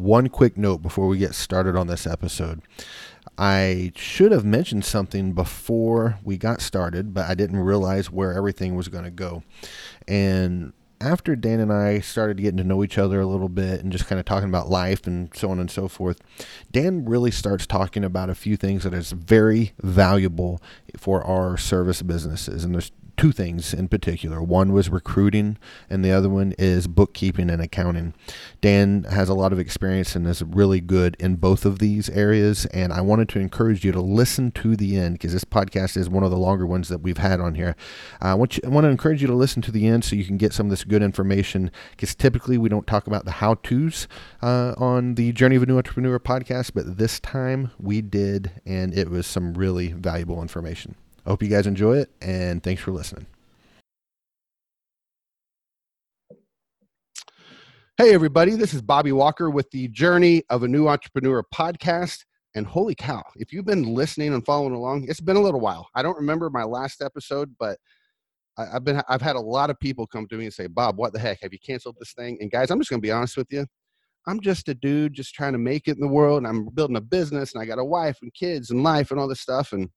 one quick note before we get started on this episode. I should have mentioned something before we got started, but I didn't realize where everything was going to go. And after Dan and I started getting to know each other a little bit and just kind of talking about life and so on and so forth, Dan really starts talking about a few things that is very valuable for our service businesses. And there's two things in particular. One was recruiting, and the other one is bookkeeping and accounting. Dan has a lot of experience and is really good in both of these areas. And I wanted to encourage you to listen to the end because this podcast is one of the longer ones that we've had on here. Uh, I, want you, I want to encourage you to listen to the end so you can get some of this good information because typically we don't talk about the how to's uh, on the Journey of a New Entrepreneur podcast, but this time we did, and it was some really valuable information. I hope you guys enjoy it, and thanks for listening. Hey, everybody, this is Bobby Walker with the Journey of a New Entrepreneur podcast. And holy cow, if you've been listening and following along, it's been a little while. I don't remember my last episode, but I, have been I've had a lot of people come to me and say, Bob, what the heck? Have you canceled this thing? And guys, I'm just gonna be honest with you. I'm just a dude just trying to make it in the world. And I'm building a business and I got a wife and kids and life and all this stuff. And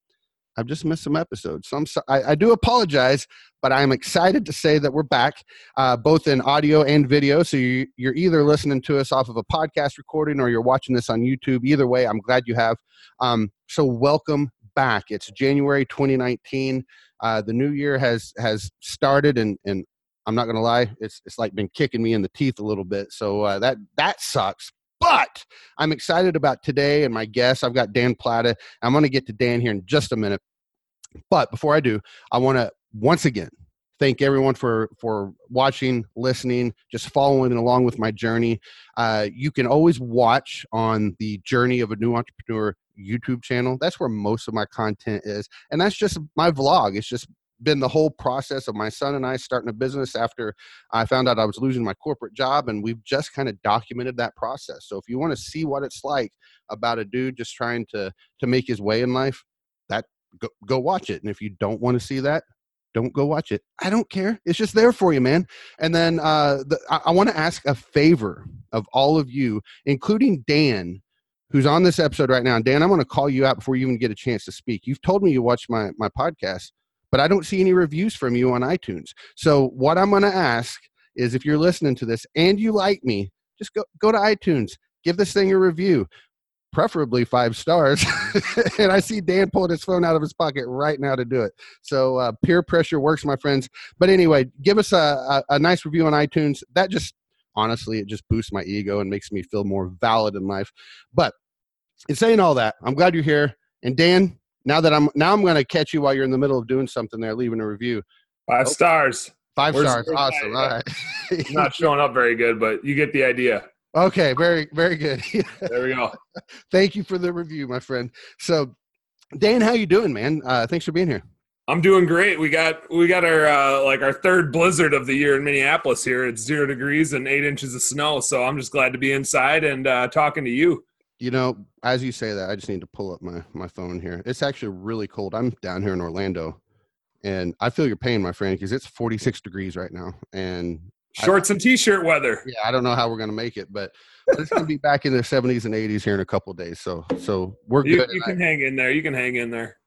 I've just missed some episodes. So I'm so, I, I, do apologize, but I'm excited to say that we're back, uh, both in audio and video. So you, you're either listening to us off of a podcast recording or you're watching this on YouTube. Either way, I'm glad you have. Um, so welcome back. It's January 2019. Uh, the new year has has started, and and I'm not gonna lie, it's it's like been kicking me in the teeth a little bit. So uh, that that sucks. But I'm excited about today and my guest. I've got Dan Plata. I'm going to get to Dan here in just a minute. But before I do, I want to once again thank everyone for for watching listening just following along with my journey uh, you can always watch on the journey of a new entrepreneur youtube channel that's where most of my content is and that's just my vlog it's just been the whole process of my son and I starting a business after I found out I was losing my corporate job, and we've just kind of documented that process. So if you want to see what it's like about a dude just trying to to make his way in life, that go, go watch it. And if you don't want to see that, don't go watch it. I don't care. It's just there for you, man. And then uh, the, I, I want to ask a favor of all of you, including Dan, who's on this episode right now. Dan, I'm going to call you out before you even get a chance to speak. You've told me you watch my my podcast but I don't see any reviews from you on iTunes. So what I'm going to ask is if you're listening to this and you like me, just go go to iTunes, give this thing a review, preferably five stars. and I see Dan pulling his phone out of his pocket right now to do it. So uh, peer pressure works, my friends. But anyway, give us a, a, a nice review on iTunes. That just honestly, it just boosts my ego and makes me feel more valid in life. But in saying all that, I'm glad you're here. And Dan, now that I'm now I'm going to catch you while you're in the middle of doing something there, leaving a review. Five stars. 5 Where's stars. Awesome. All right. not showing up very good, but you get the idea. Okay, very very good. there we go. Thank you for the review, my friend. So, Dan, how you doing, man? Uh, thanks for being here. I'm doing great. We got we got our uh, like our third blizzard of the year in Minneapolis here. It's zero degrees and eight inches of snow. So I'm just glad to be inside and uh, talking to you. You know, as you say that, I just need to pull up my my phone here. It's actually really cold. I'm down here in Orlando, and I feel your pain, my friend, because it's 46 degrees right now, and shorts I, and t-shirt weather. Yeah, I don't know how we're gonna make it, but, but it's gonna be back in the 70s and 80s here in a couple days. So so we're you, good. You can I, hang in there. You can hang in there.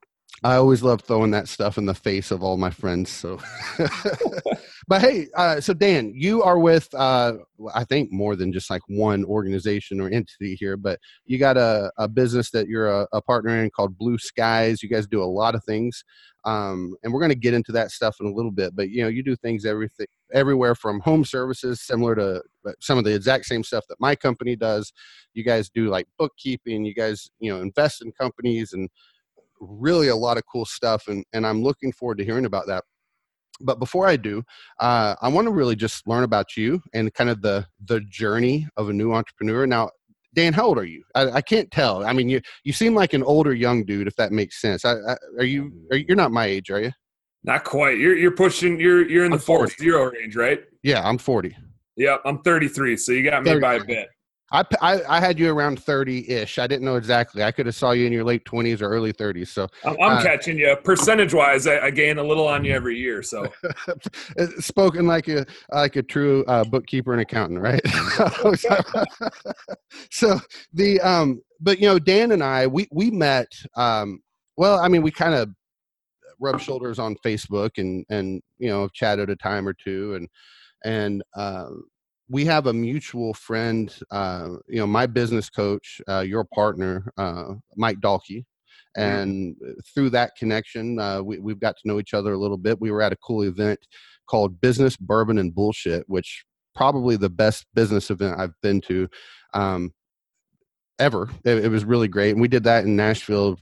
I always love throwing that stuff in the face of all my friends. So, but hey, uh, so Dan, you are with uh, I think more than just like one organization or entity here, but you got a, a business that you're a, a, partner in called Blue Skies. You guys do a lot of things, um, and we're going to get into that stuff in a little bit. But you know, you do things everything everywhere from home services, similar to some of the exact same stuff that my company does. You guys do like bookkeeping. You guys, you know, invest in companies and really a lot of cool stuff, and, and I'm looking forward to hearing about that. But before I do, uh, I want to really just learn about you and kind of the the journey of a new entrepreneur. Now, Dan, how old are you? I, I can't tell. I mean, you you seem like an older young dude, if that makes sense. I, I, are you? Are, you're not my age, are you? Not quite. You're you're pushing. You're you're in the four zero range, right? Yeah, I'm 40. Yep, I'm 33. So you got me 33. by a bit. I, I, I had you around 30 ish. I didn't know exactly. I could have saw you in your late 20s or early 30s. So I'm, I'm uh, catching you percentage wise. I, I, gain a little on you every year. So spoken like a like a true uh, bookkeeper and accountant, right? so the um, but you know, Dan and I we we met. Um, well, I mean, we kind of rubbed shoulders on Facebook and and you know chatted a time or two and and uh, we have a mutual friend, uh, you know, my business coach, uh, your partner, uh, Mike Dalkey. Mm-hmm. And through that connection, uh, we, we've got to know each other a little bit. We were at a cool event called Business, Bourbon, and Bullshit, which probably the best business event I've been to um, ever. It, it, was really great. And we did that in Nashville,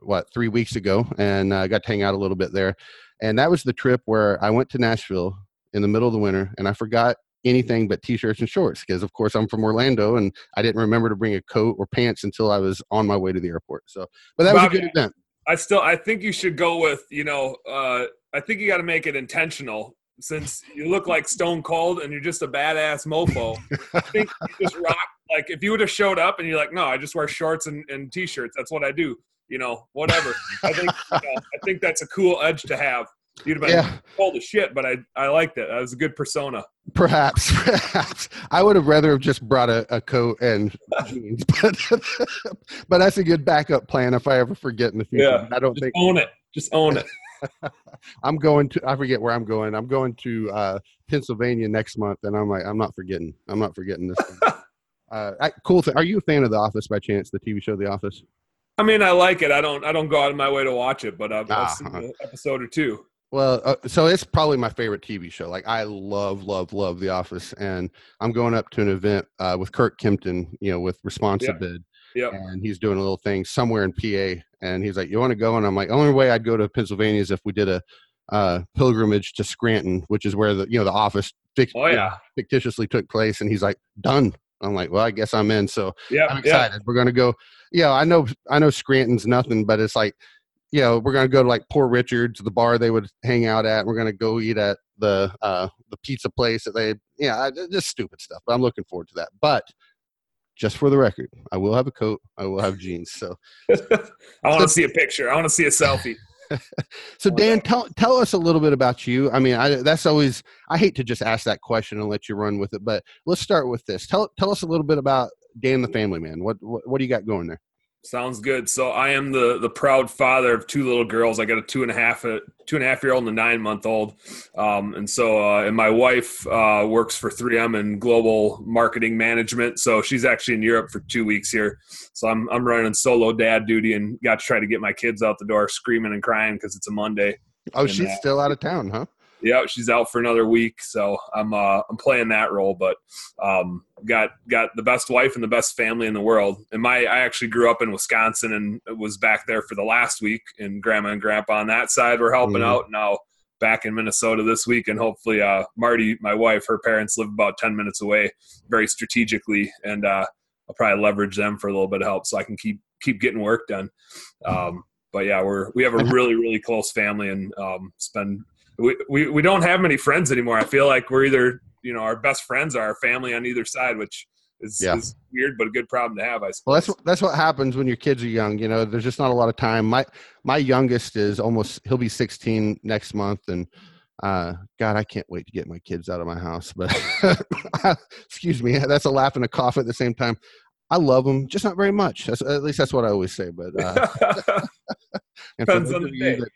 what, three weeks ago, and I uh, got to hang out a little bit there. And that was the trip where I went to Nashville in the middle of the winter and I forgot anything but t-shirts and shorts because of course I'm from Orlando and I didn't remember to bring a coat or pants until I was on my way to the airport. So, but that Bobby, was a good event. I still I think you should go with, you know, uh I think you got to make it intentional since you look like Stone Cold and you're just a badass mofo. I think you just rock like if you would have showed up and you're like, "No, I just wear shorts and, and t-shirts. That's what I do." You know, whatever. I think you know, I think that's a cool edge to have. You'd have been yeah. cold as shit, but I I liked it. That was a good persona. Perhaps, perhaps I would have rather have just brought a, a coat and jeans, but but that's a good backup plan if I ever forget in the future. Yeah, I don't just think own it. Just own it. I'm going to. I forget where I'm going. I'm going to uh, Pennsylvania next month, and I'm like, I'm not forgetting. I'm not forgetting this. uh, I, cool thing. Are you a fan of The Office by chance? The TV show The Office. I mean, I like it. I don't. I don't go out of my way to watch it, but I've, I've seen an episode or two. Well, uh, so it's probably my favorite TV show. Like I love, love, love The Office, and I'm going up to an event uh, with Kurt Kempton, you know, with Responsibid, yeah. and he's doing a little thing somewhere in PA, and he's like, "You want to go?" And I'm like, "Only way I'd go to Pennsylvania is if we did a uh, pilgrimage to Scranton, which is where the you know the office fict- oh, yeah. fictitiously took place." And he's like, "Done." I'm like, "Well, I guess I'm in." So yeah, I'm excited. We're gonna go. Yeah, I know, I know Scranton's nothing, but it's like you know, we're gonna go to like Poor Richard's, the bar they would hang out at. We're gonna go eat at the uh, the pizza place that they, yeah, just stupid stuff. But I'm looking forward to that. But just for the record, I will have a coat. I will have jeans. So I want to see a picture. I want to see a selfie. so Dan, tell tell us a little bit about you. I mean, I, that's always I hate to just ask that question and let you run with it, but let's start with this. Tell tell us a little bit about Dan the Family Man. What what, what do you got going there? Sounds good. So I am the the proud father of two little girls. I got a two and a half a two and a half year old and a nine month old. Um, and so uh, and my wife uh, works for 3M in global marketing management. So she's actually in Europe for two weeks here. So I'm I'm running solo dad duty and got to try to get my kids out the door screaming and crying because it's a Monday. Oh, and, she's uh, still out of town, huh? Yeah, she's out for another week, so I'm uh, I'm playing that role. But um, got got the best wife and the best family in the world. And my I actually grew up in Wisconsin and was back there for the last week. And grandma and grandpa on that side were helping mm. out. Now back in Minnesota this week, and hopefully uh, Marty, my wife, her parents live about ten minutes away, very strategically, and uh, I'll probably leverage them for a little bit of help so I can keep keep getting work done. Um, but yeah, we're we have a really really close family and um, spend we, we, we don't have many friends anymore. I feel like we're either, you know, our best friends are our family on either side, which is, yeah. is weird, but a good problem to have. I suppose. Well, that's that's what happens when your kids are young. You know, there's just not a lot of time. My my youngest is almost he'll be 16 next month, and uh, God, I can't wait to get my kids out of my house. But excuse me, that's a laugh and a cough at the same time. I love them, just not very much. That's, at least that's what I always say. But uh, Depends on the day. That,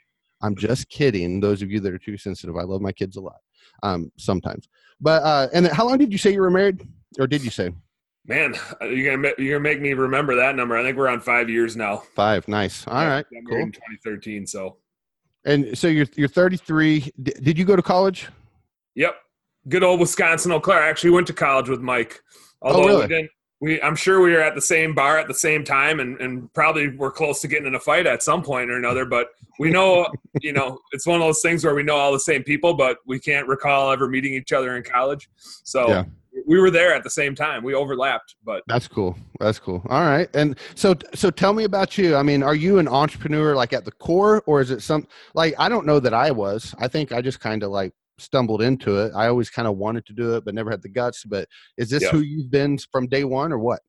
I'm just kidding. Those of you that are too sensitive, I love my kids a lot. Um, sometimes, but uh, and how long did you say you were married, or did you say? Man, uh, you're gonna you're gonna make me remember that number. I think we're on five years now. Five, nice. All right, cool. In 2013, so. And so you're you're 33. D- did you go to college? Yep, good old Wisconsin Eau Claire. I actually went to college with Mike. Oh, Although oh, really? we didn't we I'm sure we were at the same bar at the same time and, and probably were close to getting in a fight at some point or another. But we know, you know, it's one of those things where we know all the same people, but we can't recall ever meeting each other in college. So yeah. we were there at the same time. We overlapped, but that's cool. That's cool. All right. And so so tell me about you. I mean, are you an entrepreneur like at the core or is it some like I don't know that I was. I think I just kind of like stumbled into it. I always kind of wanted to do it, but never had the guts. But is this Yeah. who you've been from day one, or what?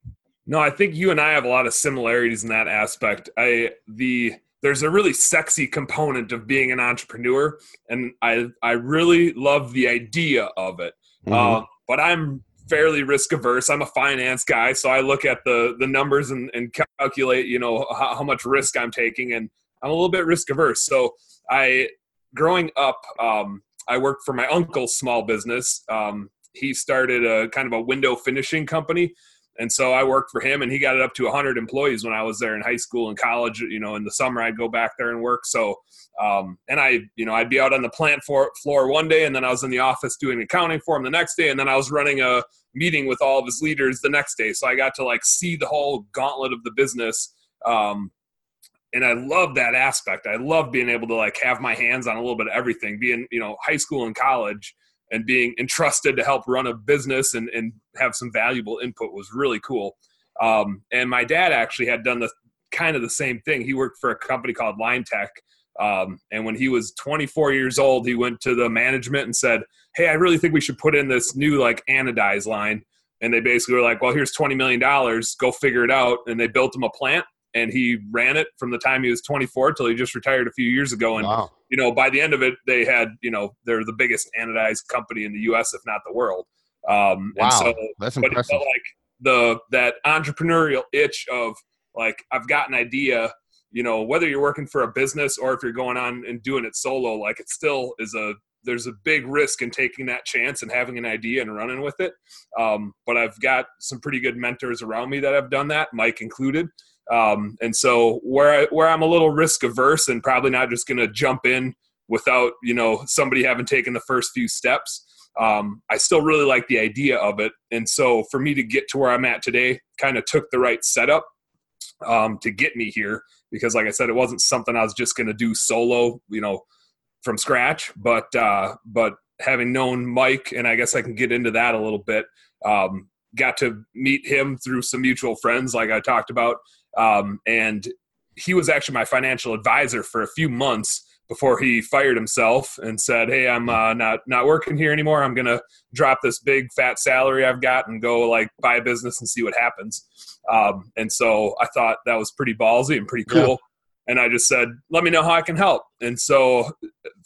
No, I think you and I have a lot of similarities in that aspect. I the there's a really sexy component of being an entrepreneur, and I I really love the idea of it. Mhm. Um, but I'm fairly risk averse. I'm a finance guy, so I look at the the numbers and, and calculate, you know, how, how much risk I'm taking, and I'm a little bit risk averse. So I, growing up, um, I worked for my uncle's small business. Um, he started a kind of a window finishing company. And so I worked for him, and he got it up to 100 employees when I was there in high school and college. You know, in the summer I'd go back there and work. So, um, and I, you know, I'd be out on the plant floor, floor one day, and then I was in the office doing accounting for him the next day, and then I was running a meeting with all of his leaders the next day. So I got to like see the whole gauntlet of the business. Um, and I love that aspect. I love being able to like have my hands on a little bit of everything, being, you know, high school and college and being entrusted to help run a business and, and have some valuable input was really cool. Um, and my dad actually had done the kind of the same thing. He worked for a company called Line Tech. Um, and when he was 24 years old, he went to the management and said, Hey, I really think we should put in this new like anodize line. And they basically were like, Well, here's $20 million. Go figure it out. And they built him a plant and he ran it from the time he was 24 till he just retired a few years ago. And wow. you know, by the end of it, they had, you know, they're the biggest anodized company in the U.S., if not the world. Um, Wow. And so, That's but, impressive. but like the that entrepreneurial itch of like I've got an idea, you know, whether you're working for a business or if you're going on and doing it solo, like it still is a there's a big risk in taking that chance and having an idea and running with it. Um, but I've got some pretty good mentors around me that have done that, Mike included. Um, and so where I, where I'm a little risk averse and probably not just going to jump in without you know somebody having taken the first few steps. Um, I still really like the idea of it, and so for me to get to where I'm at today, kind of took the right setup um, to get me here because, like I said, it wasn't something I was just going to do solo, you know, from scratch. But uh, but having known Mike, and I guess I can get into that a little bit. Um, got to meet him through some mutual friends, like I talked about, um, and he was actually my financial advisor for a few months before he fired himself and said, "Hey, I'm uh, not not working here anymore. I'm gonna drop this big fat salary I've got and go like buy a business and see what happens." Um, and so I thought that was pretty ballsy and pretty cool. And I just said, "Let me know how I can help." And so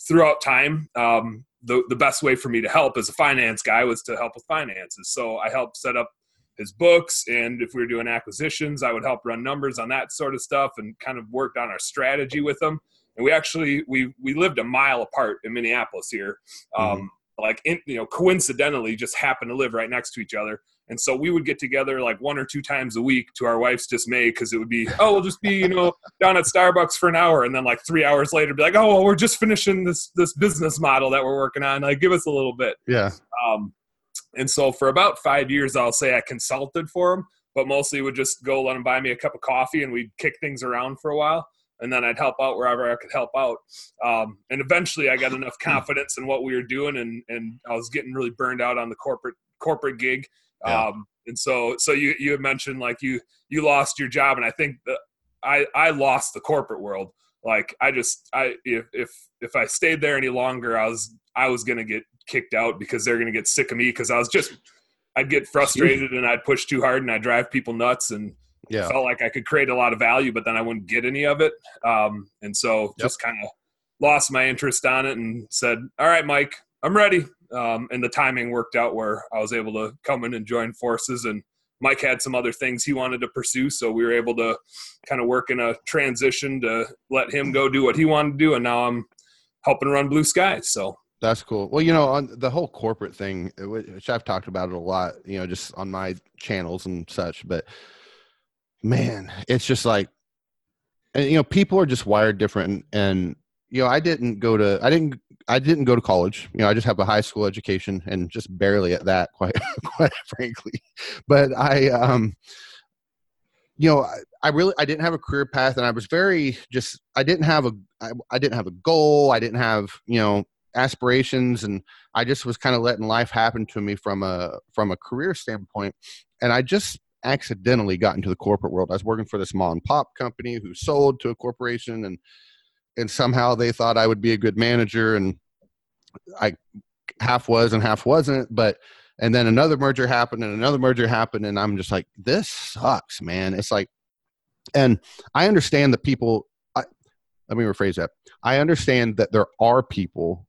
throughout time, um, the the best way for me to help as a finance guy was to help with finances. So I helped set up his books and if we were doing acquisitions i would help run numbers on that sort of stuff and kind of worked on our strategy with him and we actually we we lived a mile apart in minneapolis here um, like in, you know coincidentally just happened to live right next to each other. And so we would get together like one or two times a week to our wife's dismay because it would be oh we'll just be you know down at starbucks for an hour. And then like three hours later be like oh well, we're just finishing this this business model that we're working on. Like give us a little bit. Yeah. um, and so for about five years, I'll say I consulted for him, but mostly would just go let him buy me a cup of coffee and we'd kick things around for a while. And then I'd help out wherever I could help out. Um, and eventually I got enough confidence in what we were doing and, and I was getting really burned out on the corporate corporate gig. Yeah. Um, and so so you you had mentioned like you you lost your job and I think that I I lost the corporate world. Like I just I if if if I stayed there any longer, I was I was gonna get kicked out because they're gonna get sick of me because I was just I'd get frustrated and I'd push too hard and I'd drive people nuts and Yeah. felt like I could create a lot of value, but then I wouldn't get any of it. Um, and so Yep. just kind of lost my interest on it and said, "All right, Mike, I'm ready." Um, and the timing worked out where I was able to come in and join forces. And Mike had some other things he wanted to pursue, so we were able to kind of work in a transition to let him go do what he wanted to do. And now I'm helping run Blue Skies. So That's cool. Well, you know, on the whole corporate thing, which I've talked about it a lot, you know, just on my channels and such, but man, it's just like, and, you know, people are just wired different. And, you know, I didn't go to, I didn't, I didn't go to college. You know, I just have a high school education and just barely at that, quite, quite frankly. But I, um, you know, I, I really, I didn't have a career path and I was very just, I didn't have a, I, I didn't have a goal. I didn't have, you know, aspirations and i just was kind of letting life happen to me from a from a career standpoint and i just accidentally got into the corporate world i was working for this mom and pop company who sold to a corporation and and somehow they thought i would be a good manager and i half was and half wasn't. But and then another merger happened and another merger happened, and I'm just like, this sucks, man. It's like, and I understand that people. Let me rephrase that. I understand that there are people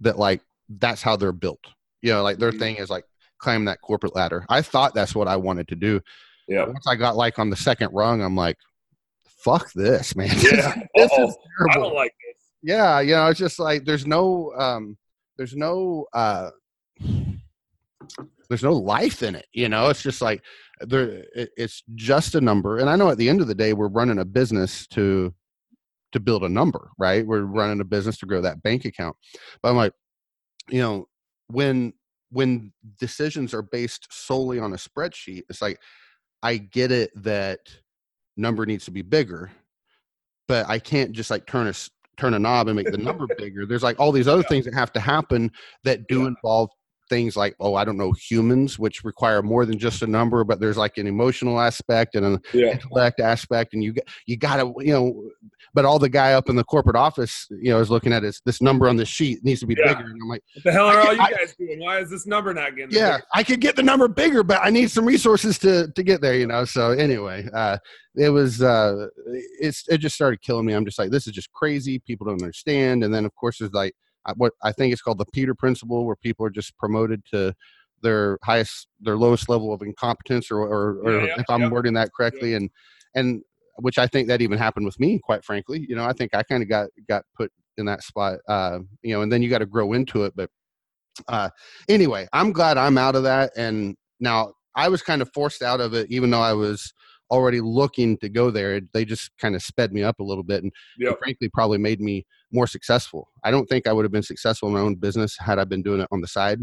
that like that's how they're built. You know, like their Mhm. thing is like climb that corporate ladder. I thought that's what I wanted to do. Yeah. Once I got like on the second rung, I'm like, fuck this, man. Yeah. this Uh-oh. is I don't like this. yeah, you know, it's just like there's no um there's no uh there's no life in it, you know. It's just like there it, it's just a number. And I know at the end of the day we're running a business to to build a number, right? We're running a business to grow that bank account. But I'm like, you know, when when decisions are based solely on a spreadsheet, it's like I get it that number needs to be bigger, but I can't just like turn a turn a knob and make the number bigger. There's like all these other Yeah. things that have to happen that do Yeah. involve things like oh I don't know humans, which require more than just a number, but there's like an emotional aspect and an Yeah. intellect aspect, and you got you got to you know. But all the guy up in the corporate office, you know, is looking at is this number on the sheet needs to be Yeah. bigger, and I'm like. What the hell are all you I- guys doing? Why is this number not getting yeah bigger? i could get the number bigger but i need some resources to to get there you know so anyway uh it was uh it's it just started killing me i'm just like this is just crazy people don't understand and then of course there's like what i think it's called the peter principle where people are just promoted to their highest their lowest level of incompetence or or, or Yeah, yeah, if i'm yeah. wording that correctly and and which i think that even happened with me quite frankly you know i think i kind of got got put in that spot uh you know and then you got to grow into it but uh anyway i'm glad i'm out of that and now i was kind of forced out of it even though i was already looking to go there they just kind of sped me up a little bit and, and Yep. frankly probably made me more successful i don't think i would have been successful in my own business had i been doing it on the side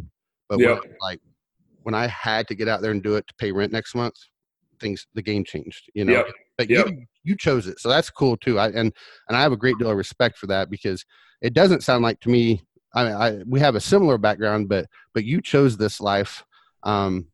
but when, like when i had to get out there and do it to pay rent next month things the game changed you know Yep. but Yep. you you chose it so that's cool too i and and i have a great deal of respect for that because it doesn't sound like to me I, I we have a similar background, but but you chose this life. Um,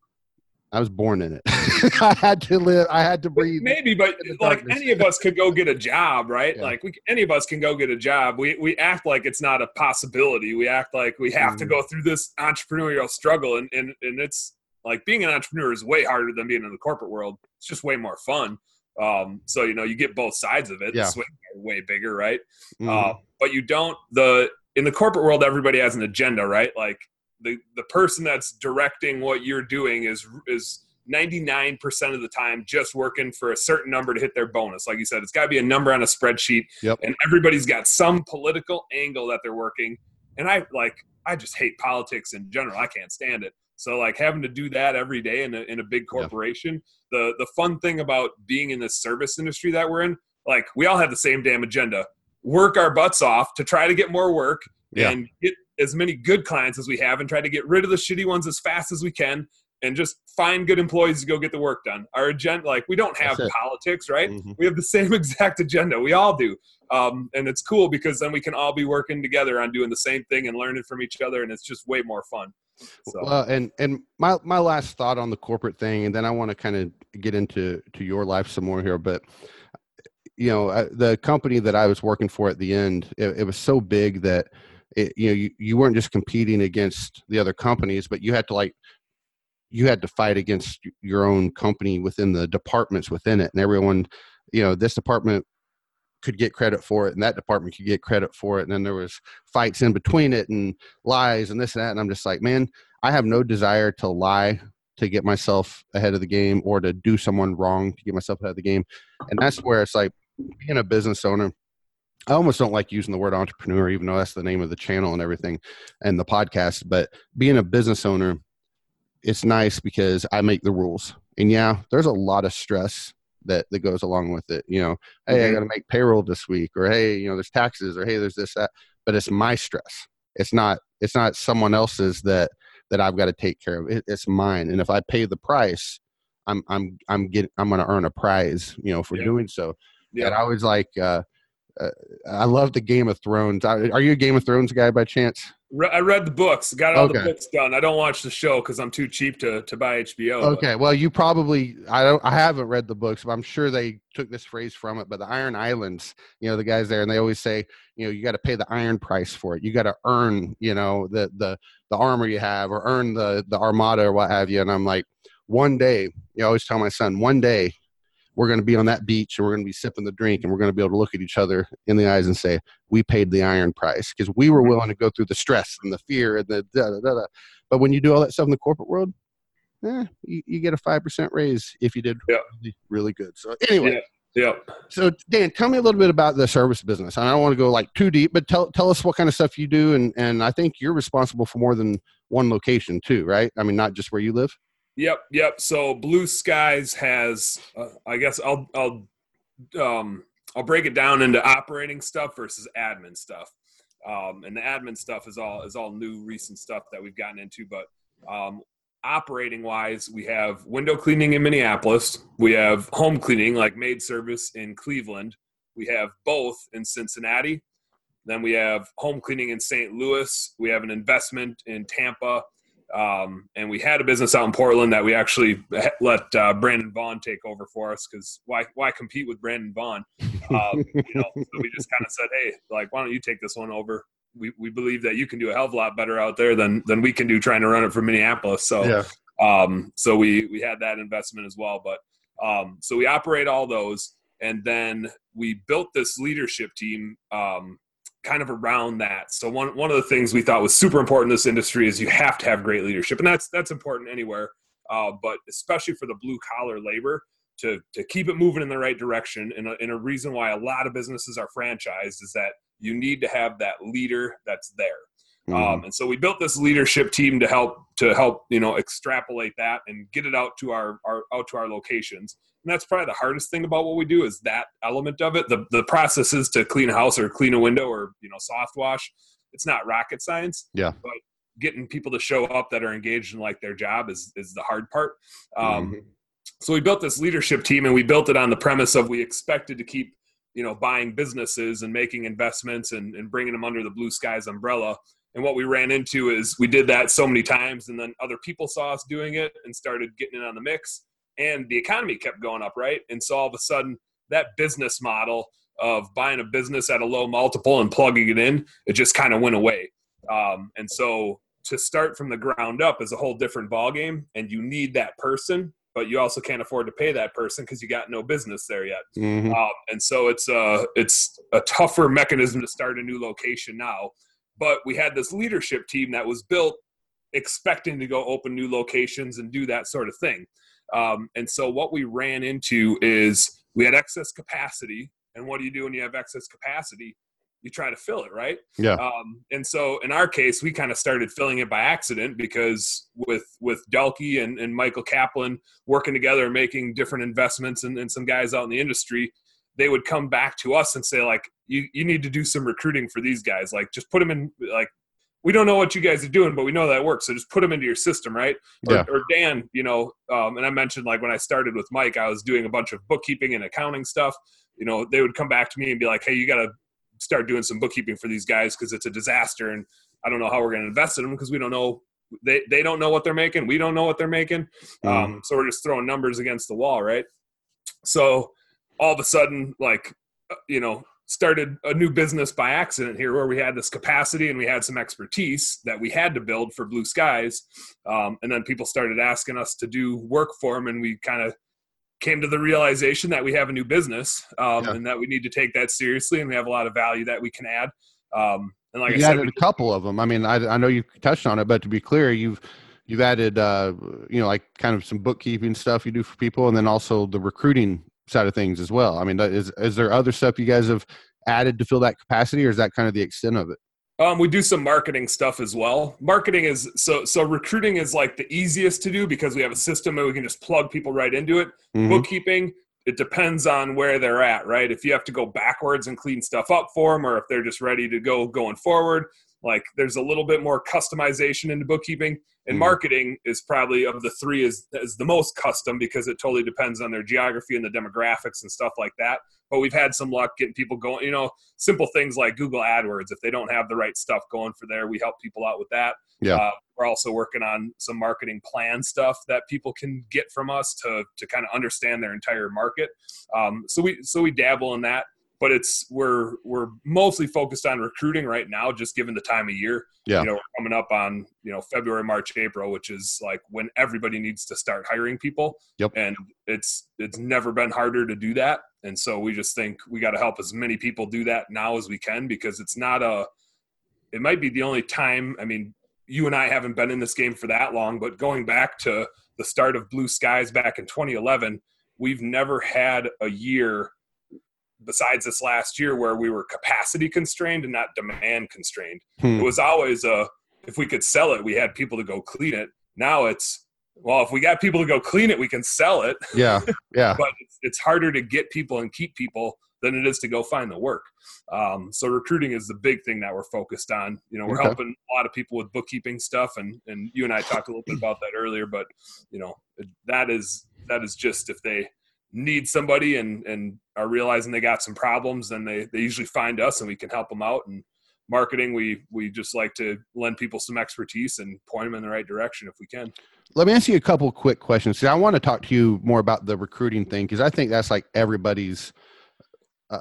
I was born in it. I had to live. I had to breathe. Maybe, but like darkness. any of us could go get a job, right? Yeah. Like we, any of us can go get a job. We we act like it's not a possibility. We act like we have to Mhm. go through this entrepreneurial struggle, and and and it's like being an entrepreneur is way harder than being in the corporate world. It's just way more fun. Um, so you know you get both sides of it. Yeah. The way bigger, right? Mhm. Uh, but you don't the in the corporate world everybody has an agenda right like the the person that's directing what you're doing is is 99% of the time just working for a certain number to hit their bonus like you said it's got to be a number on a spreadsheet Yep. and everybody's got some political angle that they're working and i like i just hate politics in general i can't stand it so like having to do that every day in a, in a big Yeah. corporation the the fun thing about being in the service industry that we're in like we all have the same damn agenda work our butts off to try to get more work Yeah. and get as many good clients as we have and try to get rid of the shitty ones as fast as we can and just find good employees to go get the work done. Our agenda, like we don't have politics, right? Mhm. We have the same exact agenda. We all do. Um, and it's cool because then we can all be working together on doing the same thing and learning from each other. And it's just way more fun. So, Well, and and my my last thought on the corporate thing, and then I want to kind of get into to your life some more here. But you know, uh, the company that I was working for at the end, it, it was so big that it, you know you, you weren't just competing against the other companies, but you had to like you had to fight against your own company within the departments within it, and everyone, you know, this department could get credit for it and that department could get credit for it and then there was fights in between it and lies and this and that and i'm just like man i have no desire to lie to get myself ahead of the game or to do someone wrong to get myself ahead of the game. And that's where it's like being a business owner i almost don't like using the word entrepreneur even though that's the name of the channel and everything and the podcast but being a business owner it's nice because i make the rules and yeah there's a lot of stress that that goes along with it you know hey i Mhm. got to make payroll this week or hey you know there's taxes or hey there's this that but it's my stress it's not it's not someone else's that that i've got to take care of it, it's mine and if i pay the price i'm i'm i'm getting i'm going to earn a prize you know for Yeah. doing so yeah. and i was like uh uh, I love the Game of Thrones. Are you a Game of Thrones guy by chance? I read the books, got all okay. the books done. I don't watch the show because I'm too cheap to, to buy HBO. Okay, but. well, you probably I don't I haven't read the books, but I'm sure they took this phrase from it. But the Iron Islands, you know, the guys there, and they always say, you know, you got to pay the iron price for it. You got to earn, you know, the the the armor you have, or earn the the armada or what have you. And I'm like, one day, you always tell my son, one day we're going to be on that beach and we're going to be sipping the drink and we're going to be able to look at each other in the eyes and say we paid the iron price because we were willing to go through the stress and the fear and the da, da, da, da. but when you do all that stuff in the corporate world eh, you, you get a 5% raise if you did yeah. really, really good so anyway yeah. Yeah. So Dan, tell me a little bit about the service business. I don't want to go like too deep, but tell tell us what kind of stuff you do, and and I think you're responsible for more than one location too, right? I mean, not just where you live. Yep, yep. So Blue Skies has, uh, I guess I'll I'll um, I'll break it down into operating stuff versus admin stuff. Um, and the admin stuff is all is all new recent stuff that we've gotten into. But um, operating wise, we have window cleaning in Minneapolis. We have home cleaning like maid service in Cleveland. We have both in Cincinnati. Then we have home cleaning in St. Louis. We have an investment in Tampa um, and we had a business out in Portland that we actually let uh, Brandon Vaughn take over for us because why why compete with Brandon Vaughn? Um, you know, so we just kind of said, hey, like why don't you take this one over? We we believe that you can do a hell of a lot better out there than than we can do trying to run it from Minneapolis. So yeah. um, so we we had that investment as well. But um, so we operate all those, and then we built this leadership team um, kind of around that. So one one of the things we thought was super important in this industry is you have to have great leadership, and that's that's important anywhere, uh, but especially for the blue collar labor to to keep it moving in the right direction. And a, and a reason why a lot of businesses are franchised is that you need to have that leader that's there. Mm-hmm. Um, and so we built this leadership team to help to help you know extrapolate that and get it out to our, our out to our locations and that's probably the hardest thing about what we do is that element of it. The, the processes to clean a house or clean a window or you know soft wash. It's not rocket science yeah. but getting people to show up that are engaged in like their job is is the hard part. Um, mm-hmm. so we built this leadership team and we built it on the premise of we expected to keep you know buying businesses and making investments and, and bringing them under the blue skies umbrella. And what we ran into is we did that so many times and then other people saw us doing it and started getting in on the mix and the economy kept going up, right? And so all of a sudden, that business model of buying a business at a low multiple and plugging it in, it just kind of went away. Um, and so to start from the ground up is a whole different ballgame, and you need that person, but you also can't afford to pay that person because you got no business there yet. Mm-hmm. Um, and so it's a it's a tougher mechanism to start a new location now. But we had this leadership team that was built expecting to go open new locations and do that sort of thing. Um, and so what we ran into is we had excess capacity. And what do you do when you have excess capacity? You try to fill it, right? Yeah. Um, and so in our case, we kind of started filling it by accident because with with Delkey and, and Michael Kaplan working together, and making different investments, and, and some guys out in the industry, they would come back to us and say like, you you need to do some recruiting for these guys. Like, just put them in like we don't know what you guys are doing, but we know that works. So just put them into your system, right? Or, yeah. or Dan, you know, um, and I mentioned like when I started with Mike, I was doing a bunch of bookkeeping and accounting stuff. You know, they would come back to me and be like, "Hey, you got to start doing some bookkeeping for these guys because it's a disaster, and I don't know how we're going to invest in them because we don't know they they don't know what they're making, we don't know what they're making. Mm. Um, so we're just throwing numbers against the wall, right? So all of a sudden, like uh, you know, started a new business by accident here where we had this capacity and we had some expertise that we had to build for blue skies um, and then people started asking us to do work for them and we kind of came to the realization that we have a new business um, yeah. and that we need to take that seriously and we have a lot of value that we can add um, and like you I said, added a couple of them i mean I, I know you touched on it but to be clear you've you've added uh, you know like kind of some bookkeeping stuff you do for people and then also the recruiting side of things as well. I mean, is is there other stuff you guys have added to fill that capacity, or is that kind of the extent of it? Um, we do some marketing stuff as well. Marketing is so so recruiting is like the easiest to do because we have a system and we can just plug people right into it. Mm-hmm. Bookkeeping, it depends on where they're at, right? If you have to go backwards and clean stuff up for them, or if they're just ready to go going forward, like there's a little bit more customization into bookkeeping and Mhm. marketing is probably of the three is, is the most custom because it totally depends on their geography and the demographics and stuff like that. But we've had some luck getting people going you know simple things like google adwords. If they don't have the right stuff going for there we help people out with that. Yeah. uh, we're also working on some marketing plan stuff that people can get from us to to kind of understand their entire market. Um, so we so we dabble in that but it's we're we're mostly focused on recruiting right now just given the time of year Yeah. you know we're coming up on you know february march april which is like when everybody needs to start hiring people Yep. and it's it's never been harder to do that and so we just think we got to help as many people do that now as we can because it's not a it might be the only time i mean you and i haven't been in this game for that long but going back to the start of blue skies back in 2011 we've never had a year besides this last year where we were capacity constrained and not demand constrained Hmm. it was always a if we could sell it we had people to go clean it now it's well if we got people to go clean it we can sell it Yeah. Yeah. but it's, it's harder to get people and keep people than it is to go find the work um, so recruiting is the big thing that we're focused on you know we're Okay. helping a lot of people with bookkeeping stuff and and you and i talked a little bit about that earlier but you know that is that is just if they need somebody and and are realizing they got some problems then they they usually find us and we can help them out and marketing we we just like to lend people some expertise and point them in the right direction if we can Let me ask you a couple quick questions. See, I want to talk to you more about the recruiting thing because I think that's like everybody's. Uh,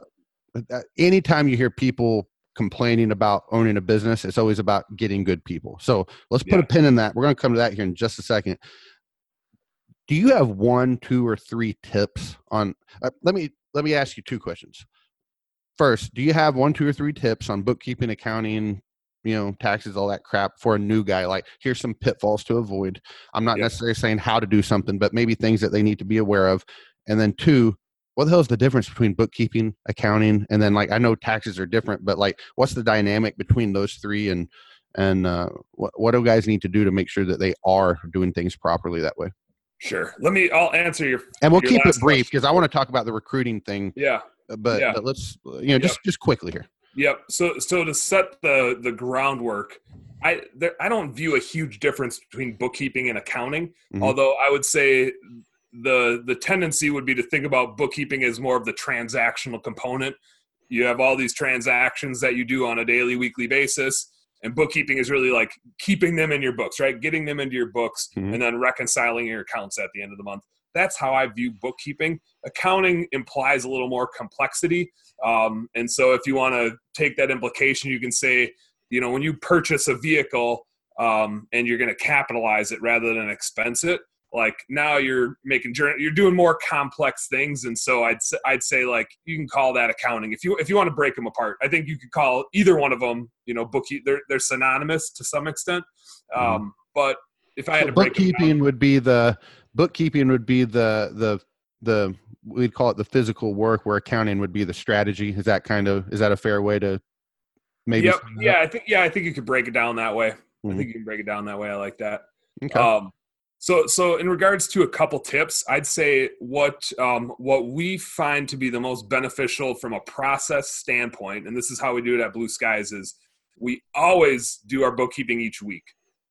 uh, anytime you hear people complaining about owning a business, it's always about getting good people. So let's put Yeah. a pin in that. We're going to come to that here in just a second. Do you have one, two, or three tips on? Uh, let me let me ask you two questions. First, do you have one, two, or three tips on bookkeeping, accounting, you know, taxes, all that crap for a new guy? Like, here's some pitfalls to avoid. I'm not Yeah. necessarily saying how to do something, but maybe things that they need to be aware of. And then two, what the hell is the difference between bookkeeping, accounting, and then like I know taxes are different, but like what's the dynamic between those three and and uh, what what do guys need to do to make sure that they are doing things properly that way? Sure let me i'll answer your And we'll your keep it brief because I want to talk about the recruiting thing, yeah uh, but, Yeah. but let's you know just just quickly here. Yep. So so to set the the groundwork, I there, I don't view a huge difference between bookkeeping and accounting. Mhm. Although I would say the the tendency would be to think about bookkeeping as more of the transactional component. You have all these transactions that you do on a daily, weekly basis, and bookkeeping is really like keeping them in your books, right? Getting them into your books Mhm. and then reconciling your accounts at the end of the month. That's how I view bookkeeping. Accounting implies a little more complexity. Um, and so if you want to take that implication, you can say, you know, when you purchase a vehicle um, and you're going to capitalize it rather than expense it, like now you're making journey, you're doing more complex things. And so I'd say, I'd say like you can call that accounting if you if you want to break them apart. I think you could call either one of them, you know, bookkeep. They're they're synonymous to some extent. Um, But if I had So to break them down- bookkeeping would be the bookkeeping would be the the the we'd call it the physical work where accounting would be the strategy is that kind of is that a fair way to maybe Yep. Yeah. I think yeah, I think you could break it down that way. I Mhm. think you can break it down that way. I like that. okay Um, so, so in regards to a couple tips, I'd say what um, what we find to be the most beneficial from a process standpoint, and this is how we do it at Blue Skies, is we always do our bookkeeping each week.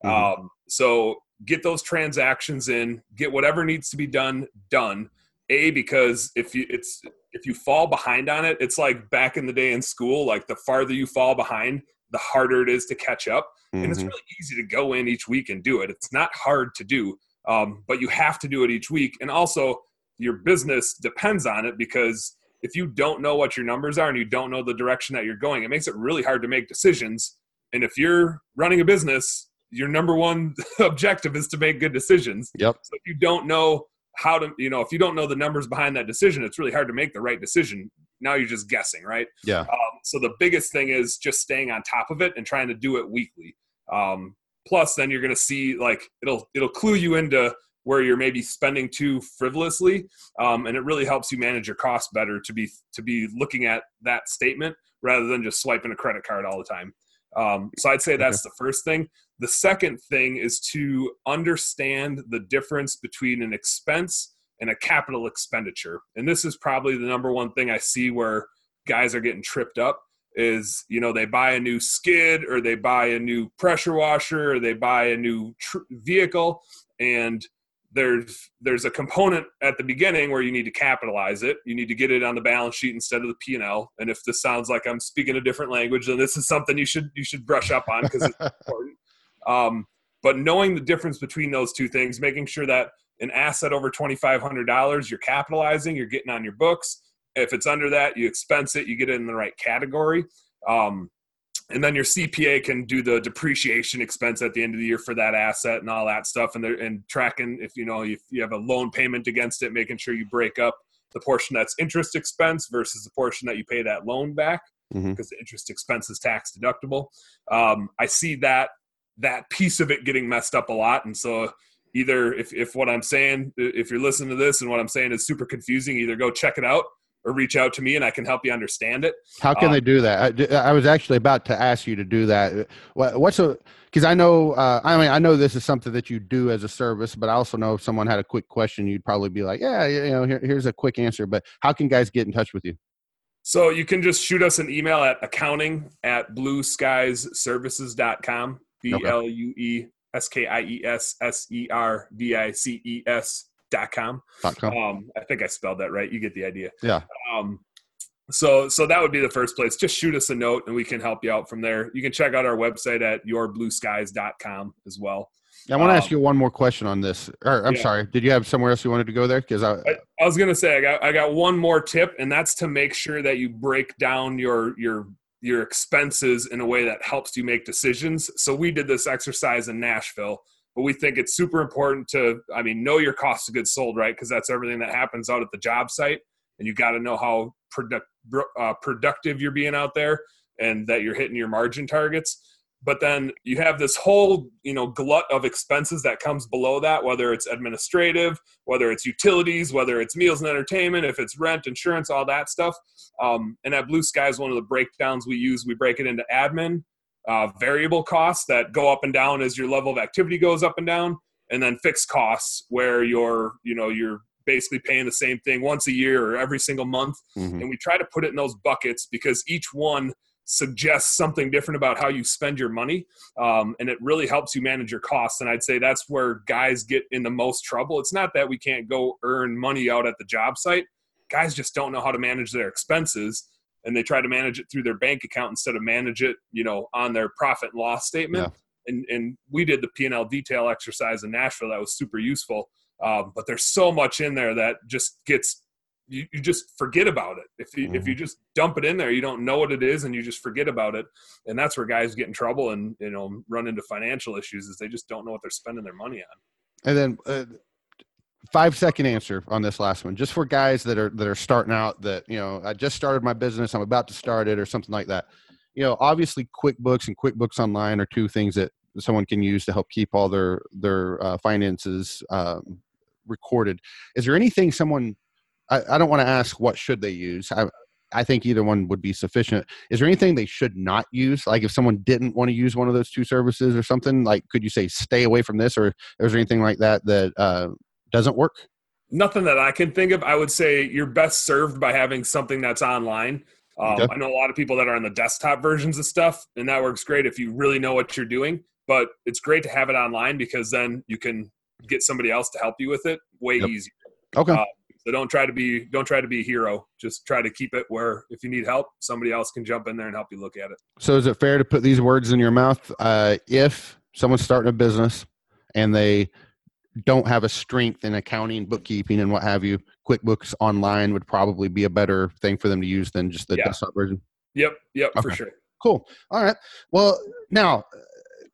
Mhm. Um, so get those transactions in, get whatever needs to be done done. A because if you it's if you fall behind on it, it's like back in the day in school. Like the farther you fall behind, the harder it is to catch up and it's Mhm. really easy to go in each week and do it. It's not hard to do, um, but you have to do it each week. And also, your business depends on it because if you don't know what your numbers are and you don't know the direction that you're going, it makes it really hard to make decisions. And if you're running a business, your number one objective is to make good decisions. Yep. So if you don't know how to, you know, if you don't know the numbers behind that decision, it's really hard to make the right decision. Now you're just guessing, right? Yeah. Um, so the biggest thing is just staying on top of it and trying to do it weekly. Um, plus, then you're going to see like it'll it'll clue you into where you're maybe spending too frivolously, um, and it really helps you manage your costs better to be to be looking at that statement rather than just swiping a credit card all the time. Um, so I'd say that's the first thing. The second thing is to understand the difference between an expense and a capital expenditure. And this is probably the number one thing I see where guys are getting tripped up is you know they buy a new skid or they buy a new pressure washer or they buy a new tr- vehicle. And there's there's a component at the beginning where you need to capitalize it. You need to get it on the balance sheet instead of the p&l and if this sounds like i'm speaking a different language then this is something you should you should brush up on because it's important. Um, but knowing the difference between those two things making sure that an asset over $2500 you're capitalizing you're getting on your books if it's under that you expense it you get it in the right category um, and then your CPA can do the depreciation expense at the end of the year for that asset and all that stuff, and and tracking if you know if you have a loan payment against it, making sure you break up the portion that's interest expense versus the portion that you pay that loan back because mm-hmm. the interest expense is tax deductible. Um, I see that that piece of it getting messed up a lot, and so either if if what I'm saying, if you're listening to this and what I'm saying is super confusing, either go check it out or reach out to me and I can help you understand it. How can um, they do that? I, I, was actually about to ask you to do that. What, what's a because I know uh, I mean I know this is something that you do as a service, but I also know if someone had a quick question, you'd probably be like, yeah, you know, here, here's a quick answer. But how can guys get in touch with you? So you can just shoot us an email at accounting at blueskiesservices.com. B L U E S K I E S S E R V I C E S dot com. Dot com. Um, I think I spelled that right. You get the idea. Yeah. Um, so so that would be the first place. Just shoot us a note and we can help you out from there. You can check out our website at yourblueskies.com as well. I want to um, ask you one more question on this. Or, I'm yeah. sorry. Did you have somewhere else you wanted to go there? Because I, I, I was gonna say I got I got one more tip, and that's to make sure that you break down your your your expenses in a way that helps you make decisions. So we did this exercise in Nashville but we think it's super important to i mean know your cost of goods sold right? Because that's everything that happens out at the job site. And you got to know how product, uh, productive you're being out there and that you're hitting your margin targets but then you have this whole you know glut of expenses that comes below that whether it's administrative whether it's utilities whether it's meals and entertainment if it's rent insurance all that stuff um, and at blue sky is one of the breakdowns we use we break it into admin uh, variable costs that go up and down as your level of activity goes up and down, and then fixed costs where you're you know you're basically paying the same thing once a year or every single month. Mm-hmm. And we try to put it in those buckets because each one suggests something different about how you spend your money. Um, and it really helps you manage your costs. And I'd say that's where guys get in the most trouble. It's not that we can't go earn money out at the job site, guys just don't know how to manage their expenses and they try to manage it through their bank account instead of manage it, you know, on their profit and loss statement. Yeah. And and we did the P and L detail exercise in Nashville that was super useful. Um, but there's so much in there that just gets you, you just forget about it. If you mm-hmm. if you mm-hmm. just dump it in there, you don't know what it is, and you just forget about it. And that's where guys get in trouble and you know run into financial issues is they just don't know what they're spending their money on. And then uh, five second answer on this last one just for guys that are that are starting out that you know i just started my business i'm about to start it or something like that you know obviously quickbooks and quickbooks online are two things that someone can use to help keep all their their uh, finances um, recorded is there anything someone I, I don't want to ask what should they use I, I think either one would be sufficient. Is there anything they should not use? Like if someone didn't want to use one of those two services or something, like could you say stay away from this, or is there anything like that that uh, doesn't work? Nothing that I can think of. I would say you're best served by having something that's online. Um, okay. I know a lot of people that are on the desktop versions of stuff, and that works great if you really know what you're doing. But it's great to have it online because then you can get somebody else to help you with it way yep. easier. Okay. Uh, so don't try to be don't try to be a hero. Just try to keep it where if you need help, somebody else can jump in there and help you look at it. So is it fair to put these words in your mouth? Uh, if someone's starting a business and they don't have a strength in accounting, bookkeeping, and what have you, QuickBooks Online would probably be a better thing for them to use than just the yeah. desktop version. Yep, yep, okay. for sure. Cool. All right. Well, now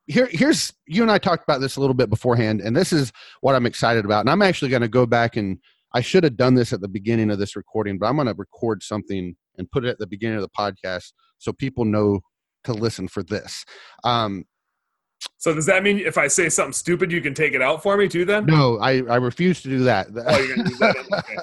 here, here's you and I talked about this a little bit beforehand, and this is what I'm excited about. And I'm actually going to go back and I should have done this at the beginning of this recording, but I'm going to record something and put it at the beginning of the podcast so people know to listen for this. Um, so does that mean if I say something stupid, you can take it out for me too? Then no, I, I refuse to do that. Oh, you're gonna do that? Okay.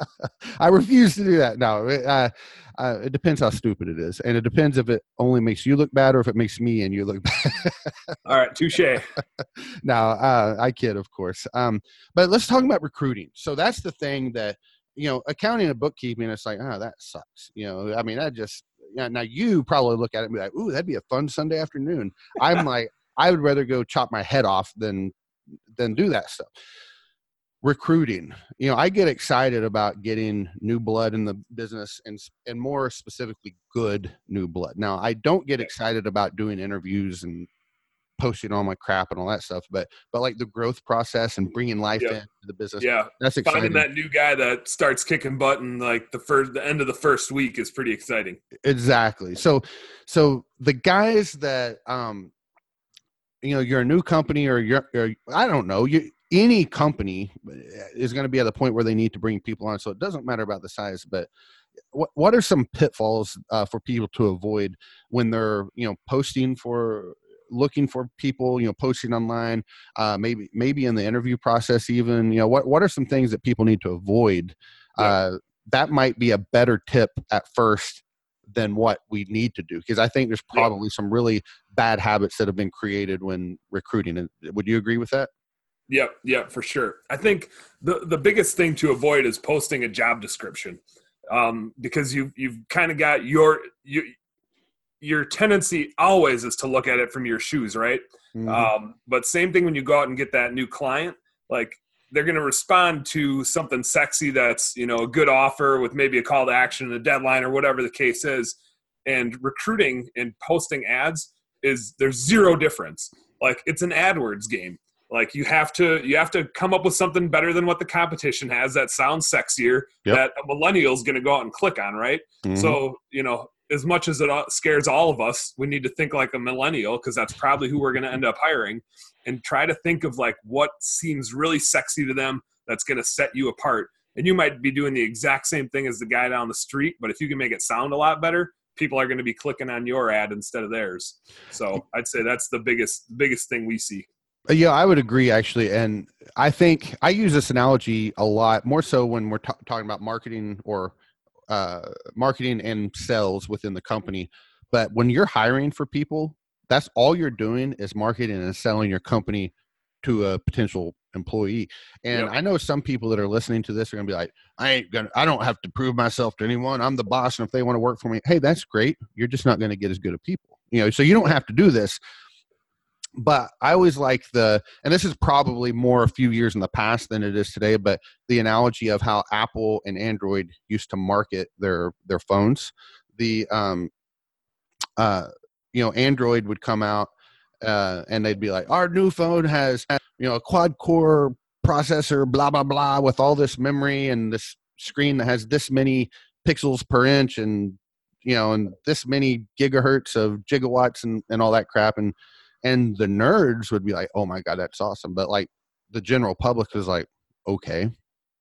I refuse to do that. No, uh, uh, it depends how stupid it is, and it depends if it only makes you look bad or if it makes me and you look bad. All right, touche. now uh, I kid, of course. Um, but let's talk about recruiting. So that's the thing that you know, accounting and bookkeeping. It's like, oh, that sucks. You know, I mean, that just yeah, now you probably look at it and be like, "Ooh, that'd be a fun Sunday afternoon." I'm like, I would rather go chop my head off than than do that stuff. Recruiting, you know, I get excited about getting new blood in the business and and more specifically good new blood. Now, I don't get excited about doing interviews and posting all my crap and all that stuff but but like the growth process and bringing life Yeah. into the business Yeah, that's exciting finding that new guy that starts kicking butt in like the first, the end of the first week is pretty exciting. exactly so so the guys that um you know you're a new company or you're, or i don't know you any company is going to be at the point where they need to bring people on so it doesn't matter about the size but what what are some pitfalls uh, for people to avoid when they're you know posting for looking for people you know posting online uh, maybe maybe in the interview process even you know what what are some things that people need to avoid Yeah. uh, that might be a better tip at first than what we need to do because i think there's Yeah. probably some really bad habits that have been created when recruiting And would you agree with that Yep, yep, for sure. I think the the biggest thing to avoid is posting a job description, um, because you you've kind of got your you, your tendency always is to look at it from your shoes, right? Mm-hmm. Um, but same thing when you go out and get that new client, like they're going to respond to something sexy that's you know a good offer with maybe a call to action and a deadline or whatever the case is. And recruiting and posting ads is there's zero difference. Like it's an AdWords game. Like you have to you have to come up with something better than what the competition has that sounds sexier Yep. that a millennial's going to go out and click on, right? Mhm. So, you know, as much as it scares all of us, we need to think like a millennial because that's probably who we're going to end up hiring and try to think of like what seems really sexy to them that's going to set you apart. And you might be doing the exact same thing as the guy down the street, but if you can make it sound a lot better, people are going to be clicking on your ad instead of theirs. So, I'd say that's the biggest biggest thing we see. Uh, Yeah, I would agree actually, and I think I use this analogy a lot more so when we're ta- talking about marketing or uh, marketing and sales within the company. But when you're hiring for people, that's all you're doing is marketing and selling your company to a potential employee. And Yep. I know some people that are listening to this are going to be like, "I ain't gonna, I don't have to prove myself to anyone. I'm the boss, and if they want to work for me, hey, that's great. You're just not going to get as good of people, you know. So you don't have to do this." but I always like the, and this is probably more a few years in the past than it is today, but the analogy of how Apple and Android used to market their their phones. The um, uh, you know, Android would come out uh, and they'd be like, "Our new phone has you know a quad core processor, blah blah blah, with all this memory and this screen that has this many pixels per inch and you know and this many gigahertz of gigawatts and, and all that crap. And and the nerds would be like oh my god that's awesome. But like the general public is like okay.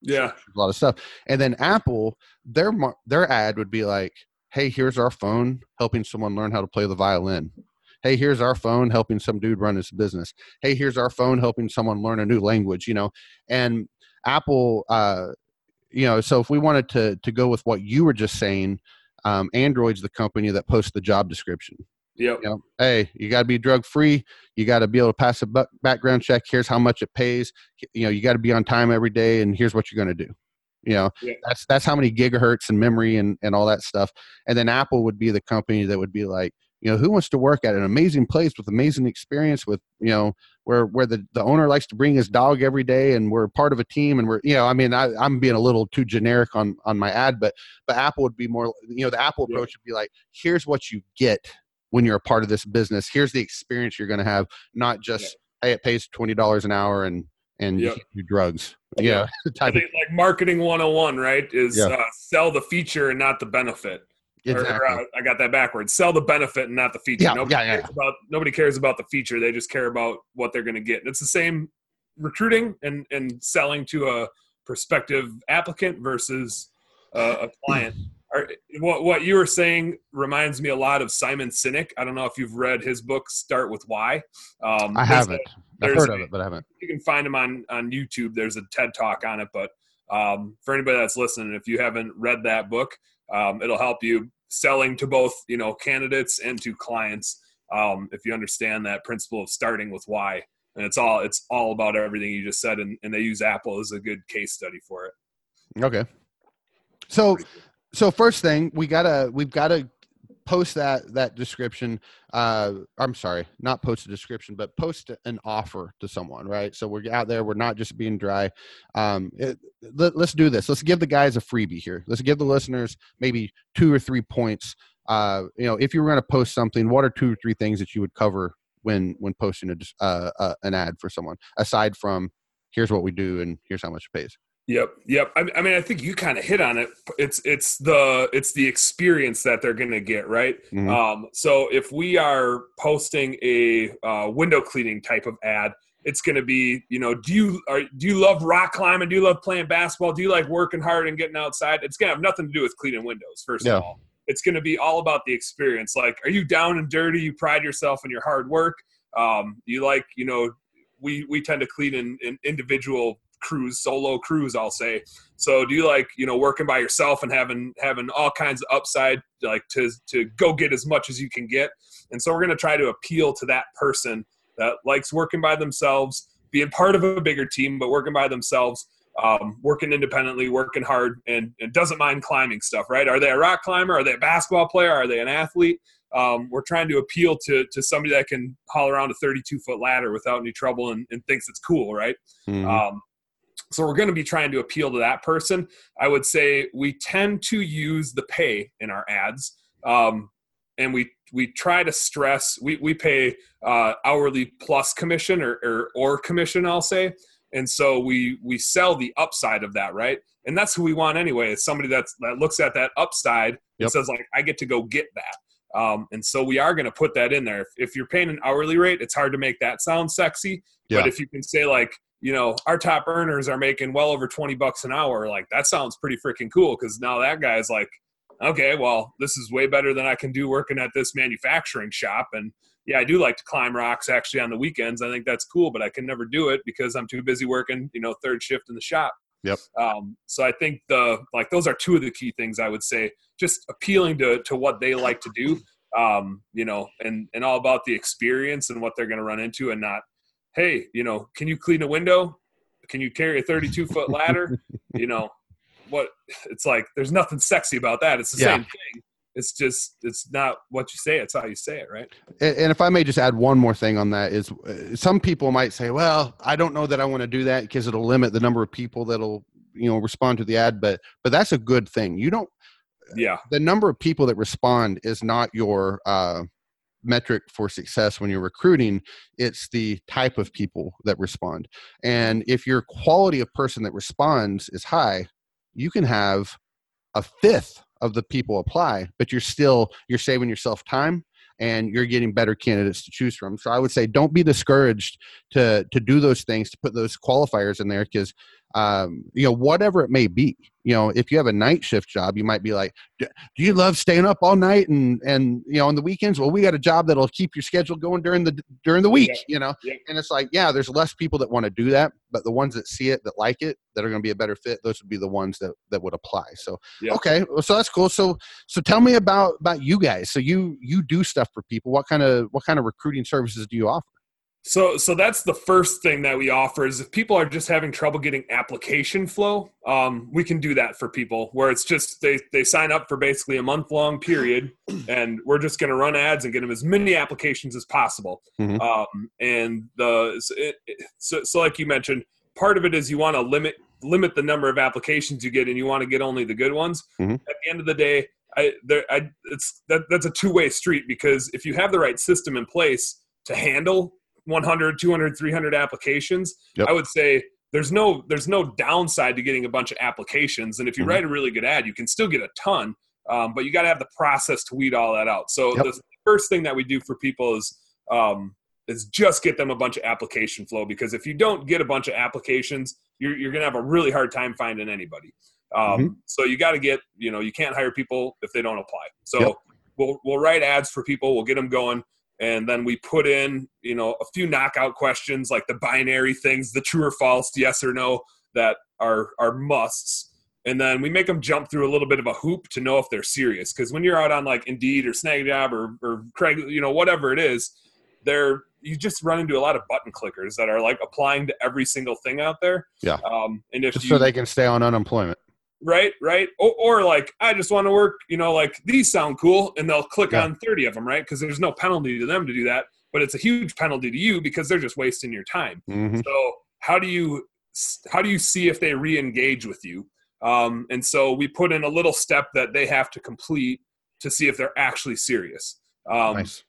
Yeah. a lot of stuff. And then apple their their ad would be like hey here's our phone helping someone learn how to play the violin hey here's our phone helping some dude run his business hey here's our phone helping someone learn a new language you know and apple uh you know so if we wanted to to go with what you were just saying um android's the company that posts the job description Yep. you know, hey, you got to be drug free. You got to be able to pass a background check. Here's how much it pays. You know, you got to be on time every day, and here's what you're going to do. You know, Yeah. that's that's how many gigahertz and memory and and all that stuff. And then Apple would be the company that would be like, you know, who wants to work at an amazing place with amazing experience with you know where where the the owner likes to bring his dog every day, and we're part of a team, and we're you know, I mean, I, I'm being a little too generic on on my ad, but but Apple would be more, you know, the Apple Yeah. approach would be like, here's what you get when you're a part of this business. Here's the experience you're going to have, not just hey, it pays twenty dollars an hour and and Yep. you drugs. Yeah. Yeah, I type of, like marketing 101, right? Is Yeah. uh, sell the feature and not the benefit. Or- exactly. Or, uh, I got that backwards. Sell the benefit and not the feature. Yeah, nobody, yeah, yeah, Cares about, nobody cares about the feature. They just care about what they're going to get. And it's the same recruiting and, and selling to a prospective applicant versus uh, a client. Are, what, what you were saying reminds me a lot of Simon Sinek. I don't know if you've read his book, Start With Why. Um, I haven't. a- I've heard of it, but I haven't. you can find him on on YouTube. There's a TED talk on it. But um, for anybody that's listening, if you haven't read that book, um, it'll help you selling to both you know candidates and to clients. Um, if you understand that principle of starting with why, and it's all it's all about everything you just said, and, and they use Apple as a good case study for it. Okay. So so first thing we gotta we've gotta post that that description. Uh, I'm sorry, not post a description, but post an offer to someone, right? So we're out there. We're not just being dry. Um, it, let, us do this. Let's give the guys a freebie here. Let's give the listeners maybe two or three points. Uh, you know, if you were going to post something, what are two or three things that you would cover when when posting a, uh, uh, an ad for someone aside from here's what we do and here's how much it pays Yep, yep. I, I, mean, I think you kind of hit on it. It's it's the it's the experience that they're going to get, right? Mm-hmm. Um, so if we are posting a uh, window cleaning type of ad, it's going to be, you know, do you are, do you love rock climbing? Do you love playing basketball? Do you like working hard and getting outside? It's going to have nothing to do with cleaning windows. First yeah. of all, it's going to be all about the experience. Like, are you down and dirty? You pride yourself in your hard work. Um, you like, you know, we we tend to clean in, in individual crews, solo crews, I'll say. So do you like, you know, working by yourself and having having all kinds of upside like to to go get as much as you can get? And so we're going to try to appeal to that person that likes working by themselves, being part of a bigger team, but working by themselves, um, working independently, working hard, and, and doesn't mind climbing stuff, right? Are they a rock climber? Are they a basketball player? Are they an athlete? Um, we're trying to appeal to to somebody that can haul around a 32 foot ladder without any trouble and, and thinks it's cool, right? Mm-hmm. Um, so we're going to be trying to appeal to that person. I would say we tend to use the pay in our ads. Um, and we we try to stress we, we pay uh, hourly plus commission or, or or commission I'll say and so we we sell the upside of that right and that's who we want anyway is somebody that's that looks at that upside yep. and says like I get to go get that um, and so we are going to put that in there if, if, you're paying an hourly rate it's hard to make that sound sexy yeah. but if you can say like you know, our top earners are making well over 20 bucks an hour. Like that sounds pretty freaking cool because now that guy's like, okay, well, this is way better than I can do working at this manufacturing shop. And yeah, I do like to climb rocks actually on the weekends. I think that's cool, but I can never do it because I'm too busy working, you know, third shift in the shop. Yep. Um, so I think the like those are two of the key things I would say. Just appealing to to what they like to do, um, you know, and and all about the experience and what they're going to run into, and not hey, you know, can you clean a window? Can you carry a 32 foot ladder? you know, what it's like, there's nothing sexy about that. It's the yeah. same thing. It's just, it's not what you say. It's how you say it. Right. And, and if I may just add one more thing on that is uh, some people might say, well, I don't know that I want to do that because it'll limit the number of people that'll, you know, respond to the ad, but, but that's a good thing. You don't, yeah the number of people that respond is not your uh metric for success when you're recruiting it's the type of people that respond. And if your quality of person that responds is high you can have a fifth of the people apply but you're still you're saving yourself time and you're getting better candidates to choose from. So i would say don't be discouraged to to do those things to put those qualifiers in there because um, you know, whatever it may be. You know, if you have a night shift job, you might be like, "Do you love staying up all night and and you know on the weekends?" Well, we got a job that'll keep your schedule going during the during the week. Yeah. You know, yeah. and it's like, yeah, there's less people that want to do that, but the ones that see it that like it that are going to be a better fit, those would be the ones that that would apply. So, yeah. okay, well, so that's cool. So, so tell me about about you guys. So you you do stuff for people. What kind of what kind of recruiting services do you offer? So, so that's the first thing that we offer is if people are just having trouble getting application flow, um, we can do that for people where it's just they they sign up for basically a month long period, and we're just going to run ads and get them as many applications as possible. Mm-hmm. Um, and the it, so, so like you mentioned, part of it is you want to limit limit the number of applications you get, and you want to get only the good ones. Mm-hmm. At the end of the day, I, there, I it's that that's a two way street because if you have the right system in place to handle 100 200 300 applications yep. i would say there's no there's no downside to getting a bunch of applications and if you mm-hmm. write a really good ad you can still get a ton um, but you got to have the process to weed all that out so yep. the first thing that we do for people is um, is just get them a bunch of application flow because if you don't get a bunch of applications you're, you're going to have a really hard time finding anybody um, mm-hmm. so you got to get you know you can't hire people if they don't apply so yep. we'll, we'll write ads for people we'll get them going and then we put in you know a few knockout questions like the binary things the true or false yes or no that are are musts. And then we make them jump through a little bit of a hoop to know if they're serious. Because when you're out on like indeed or snagjob or, or craig you know whatever it is they're you just run into a lot of button clickers that are like applying to every single thing out there. Yeah. Um, and if just you, so they can stay on unemployment right right or, or, like i just want to work you know like these sound cool and they'll click yeah. on 30 of them right because there's no penalty to them to do that but it's a huge penalty to you because they're just wasting your time mm-hmm. so how do you how do you see if they re-engage with you um, and so we put in a little step that they have to complete to see if they're actually serious um, nice.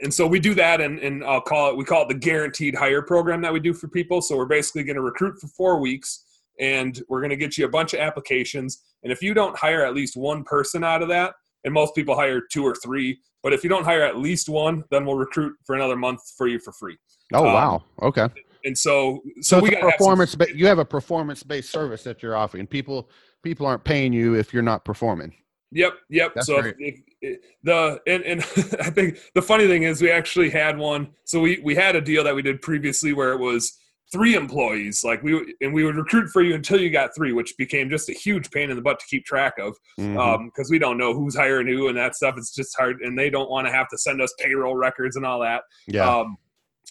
and so we do that and, and i'll call it we call it the guaranteed hire program that we do for people so we're basically going to recruit for four weeks and we're going to get you a bunch of applications. And if you don't hire at least one person out of that, and most people hire two or three, but if you don't hire at least one, then we'll recruit for another month for you for free. Oh um, wow, okay. And so, so, so we got performance. Some, you have a performance based service that you're offering. People people aren't paying you if you're not performing. Yep, yep. That's so if, if, the and, and I think the funny thing is we actually had one. So we we had a deal that we did previously where it was three employees like we and we would recruit for you until you got three which became just a huge pain in the butt to keep track of because mm-hmm. um, we don't know who's hiring who and that stuff. It's just hard and they don't want to have to send us payroll records and all that. Yeah. Um,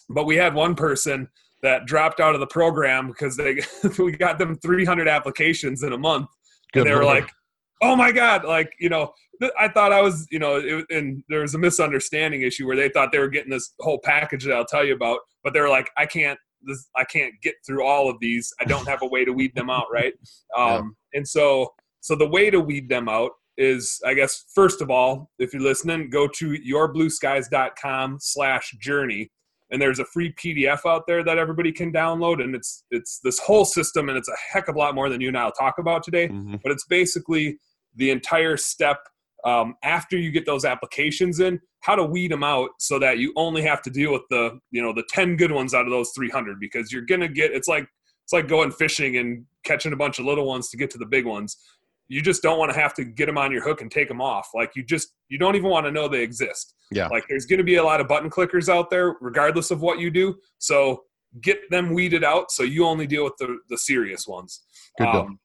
but we had one person that dropped out of the program because they we got them 300 applications in a month. Good and they were like oh my god like you know I thought I was, you know, it, and there was a misunderstanding issue where they thought they were getting this whole package that I'll tell you about, but they were like, I can't, this I can't get through all of these. I don't have a way to weed them out, right? Um, yeah. And so, so the way to weed them out is, I guess, first of all, if you're listening, go to yourblueskies.com slash journey. And there's a free PDF out there that everybody can download. And it's, it's this whole system and it's a heck of a lot more than you and I'll talk about today. Mm-hmm. But it's basically the entire step um, after you get those applications in how to weed them out so that you only have to deal with the you know the 10 good ones out of those 300 because you're gonna get it's like it's like going fishing and catching a bunch of little ones to get to the big ones. You just don't want to have to get them on your hook and take them off. Like you just you don't even want to know they exist. Yeah. Like there's going to be a lot of button clickers out there regardless of what you do. So get them weeded out so you only deal with the the serious ones. Good um,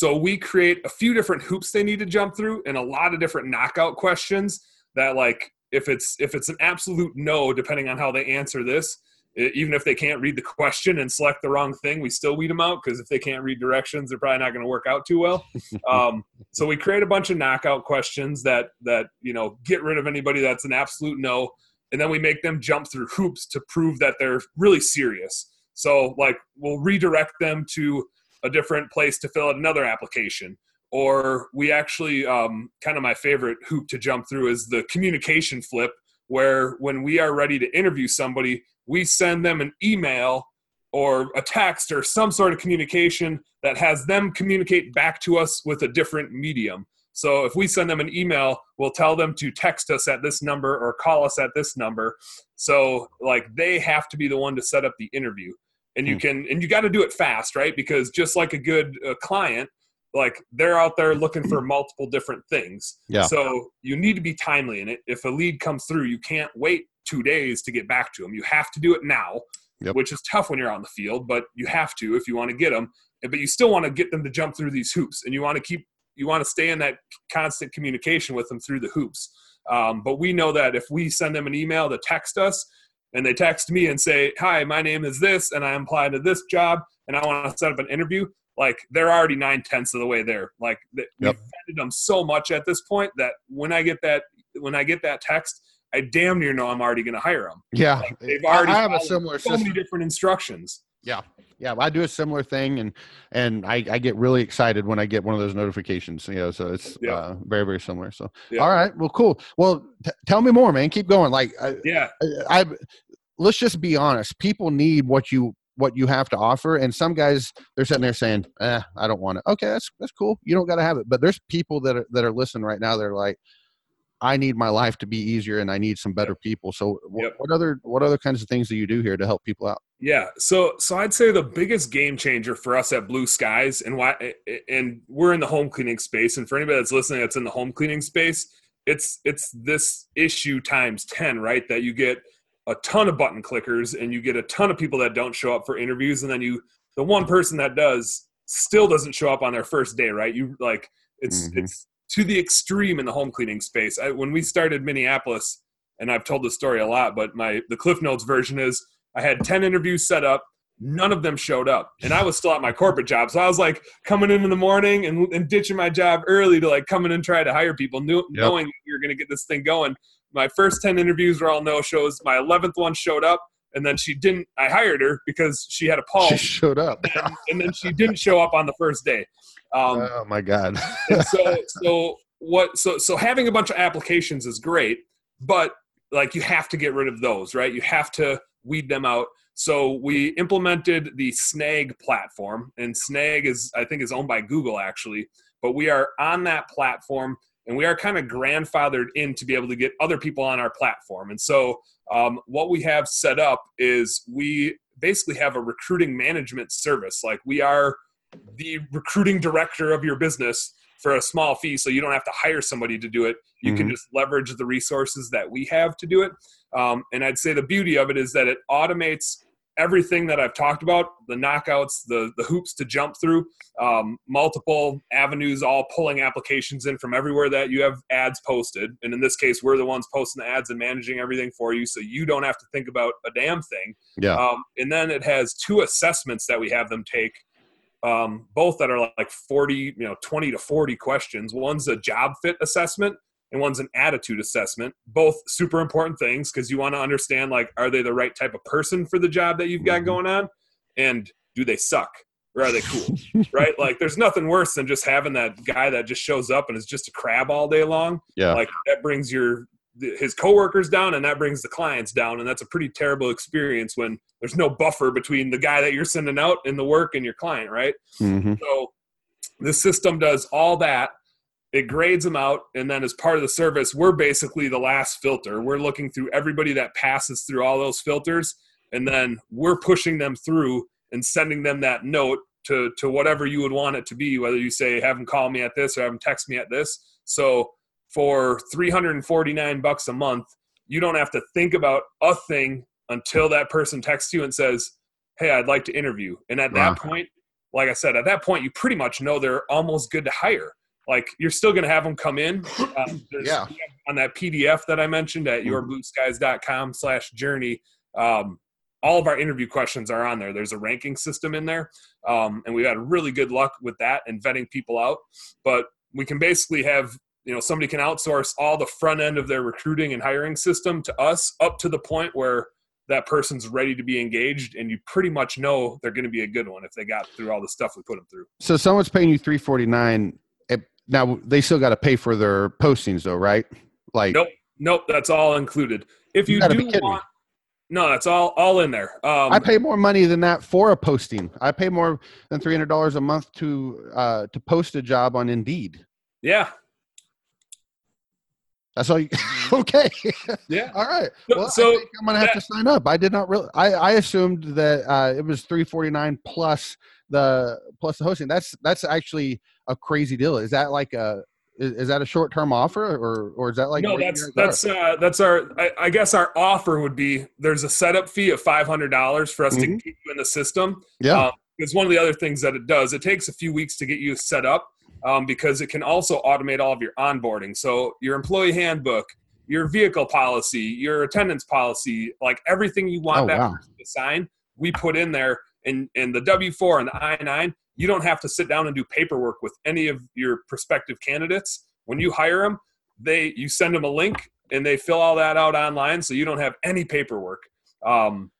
so we create a few different hoops they need to jump through and a lot of different knockout questions that like if it's if it's an absolute no, depending on how they answer this, even if they can't read the question and select the wrong thing, we still weed them out because if they can't read directions, they're probably not going to work out too well. um, so we create a bunch of knockout questions that that you know get rid of anybody that's an absolute no, and then we make them jump through hoops to prove that they're really serious. So like we'll redirect them to a different place to fill out another application. Or we actually um, kind of my favorite hoop to jump through is the communication flip where when we are ready to interview somebody we send them an email or a text or some sort of communication that has them communicate back to us with a different medium. So if we send them an email we'll tell them to text us at this number or call us at this number. So like they have to be the one to set up the interview and you hmm. can and you got to do it fast right because just like a good uh, client like they're out there looking for multiple different things. Yeah. So you need to be timely in it. If a lead comes through, you can't wait two days to get back to them. You have to do it now, yep. which is tough when you're on the field, but you have to if you want to get them. But you still want to get them to jump through these hoops, and you want to keep you want to stay in that constant communication with them through the hoops. Um, but we know that if we send them an email to text us, and they text me and say, "Hi, my name is this, and I am applying to this job, and I want to set up an interview," like they're already nine tenths of the way there. Like yep. we've vetted them so much at this point that when I get that when I get that text, I damn near know I'm already going to hire them. Yeah, like they've already. I have a similar so system. many different instructions. Yeah, yeah, I do a similar thing, and and I, I get really excited when I get one of those notifications. You know, so it's yeah. uh, very very similar. So yeah. all right, well, cool. Well, t- tell me more, man. Keep going. Like, I, yeah, I, I let's just be honest. People need what you what you have to offer. And some guys they're sitting there saying, "Eh, I don't want it." Okay, that's that's cool. You don't got to have it. But there's people that are that are listening right now. They're like, I need my life to be easier, and I need some better people. So, yep. what other what other kinds of things do you do here to help people out? Yeah, so so I'd say the biggest game changer for us at Blue Skies, and why, and we're in the home cleaning space, and for anybody that's listening that's in the home cleaning space, it's it's this issue times ten, right? That you get a ton of button clickers and you get a ton of people that don't show up for interviews and then you the one person that does still doesn't show up on their first day right you like it's mm-hmm. it's to the extreme in the home cleaning space. I, when we started minneapolis and i've told this story a lot but my the cliff notes version is i had 10 interviews set up none of them showed up and i was still at my corporate job. So i was like coming in in the morning and, and ditching my job early to like come in and try to hire people knew, yep. knowing you're going to get this thing going. My first 10 interviews were all no shows. My 11th one showed up and then she didn't i hired her because she had a pulse. she showed up. And, and, then she didn't show up on the first day um, oh my god so so what so so having a bunch of applications is great but like you have to get rid of those right you have to weed them out so we implemented the Snag platform, and Snag is, I think, is owned by Google actually. But we are on that platform, and we are kind of grandfathered in to be able to get other people on our platform. And so um, what we have set up is we basically have a recruiting management service. Like we are the recruiting director of your business for a small fee so you don't have to hire somebody to do it you mm-hmm. can just leverage the resources that we have to do it um, and i'd say the beauty of it is that it automates everything that I've talked about the knockouts, the, the hoops to jump through, um, multiple avenues, all pulling applications in from everywhere that you have ads posted. And in this case, we're the ones posting the ads and managing everything for you. So you don't have to think about a damn thing. Yeah. Um, and then it has two assessments that we have them take. Um, both that are like 40, you know, 20 to 40 questions. One's a job fit assessment and one's an attitude assessment. Both super important things because you want to understand like are they the right type of person for the job that you've got mm-hmm. going on, and do they suck or are they cool? right? Like there's nothing worse than just having that guy that just shows up and is just a crab all day long. Yeah, like that brings your his coworkers down and that brings the clients down and that's a pretty terrible experience when there's no buffer between the guy that you're sending out and the work and your client right? Mm-hmm. so the system does all that it grades them out and then as part of the service we're basically the last filter. We're looking through everybody that passes through all those filters and then we're pushing them through and sending them that note to to whatever you would want it to be whether you say have them call me at this or have them text me at this. So for 349 bucks a month you don't have to think about a thing until that person texts you and says hey i'd like to interview and at wow. that point like i said at that point you pretty much know they're almost good to hire like you're still going to have them come in. Um, yeah. On that PDF that I mentioned at mm-hmm. yourblueskies.com slash journey, um, all of our interview questions are on there. There's a ranking system in there. Um, and we've had really good luck with that and vetting people out. But we can basically have, you know, somebody can outsource all the front end of their recruiting and hiring system to us up to the point where that person's ready to be engaged and you pretty much know they're going to be a good one if they got through all the stuff we put them through. So someone's paying you 349 now they still got to pay for their postings though, right? Like nope, nope, that's all included. If you, you do want, no, that's all all in there. Um, I pay more money than that for a posting. I pay more than three hundred dollars a month to uh, to post a job on Indeed. Yeah, that's all. You, okay. Yeah. all right. Well, so I am gonna have that, to sign up. I did not really. I I assumed that uh, it was three forty nine plus the plus the hosting. That's that's actually a crazy deal. Is that like a is, is that a short term offer or or is that like no? That's that's uh, that's our. I, I, guess our offer would be there's a setup fee of five hundred dollars for us mm-hmm. to keep you in the system. Yeah. because um, one of the other things that it does, it takes a few weeks to get you set up um, because it can also automate all of your onboarding. So your employee handbook, your vehicle policy, your attendance policy, like everything you want oh, that wow. person to sign, we put in there and and the W four and the I nine, you don't have to sit down and do paperwork with any of your prospective candidates. When you hire them, they you send them a link and they fill all that out online, so you don't have any paperwork. Um,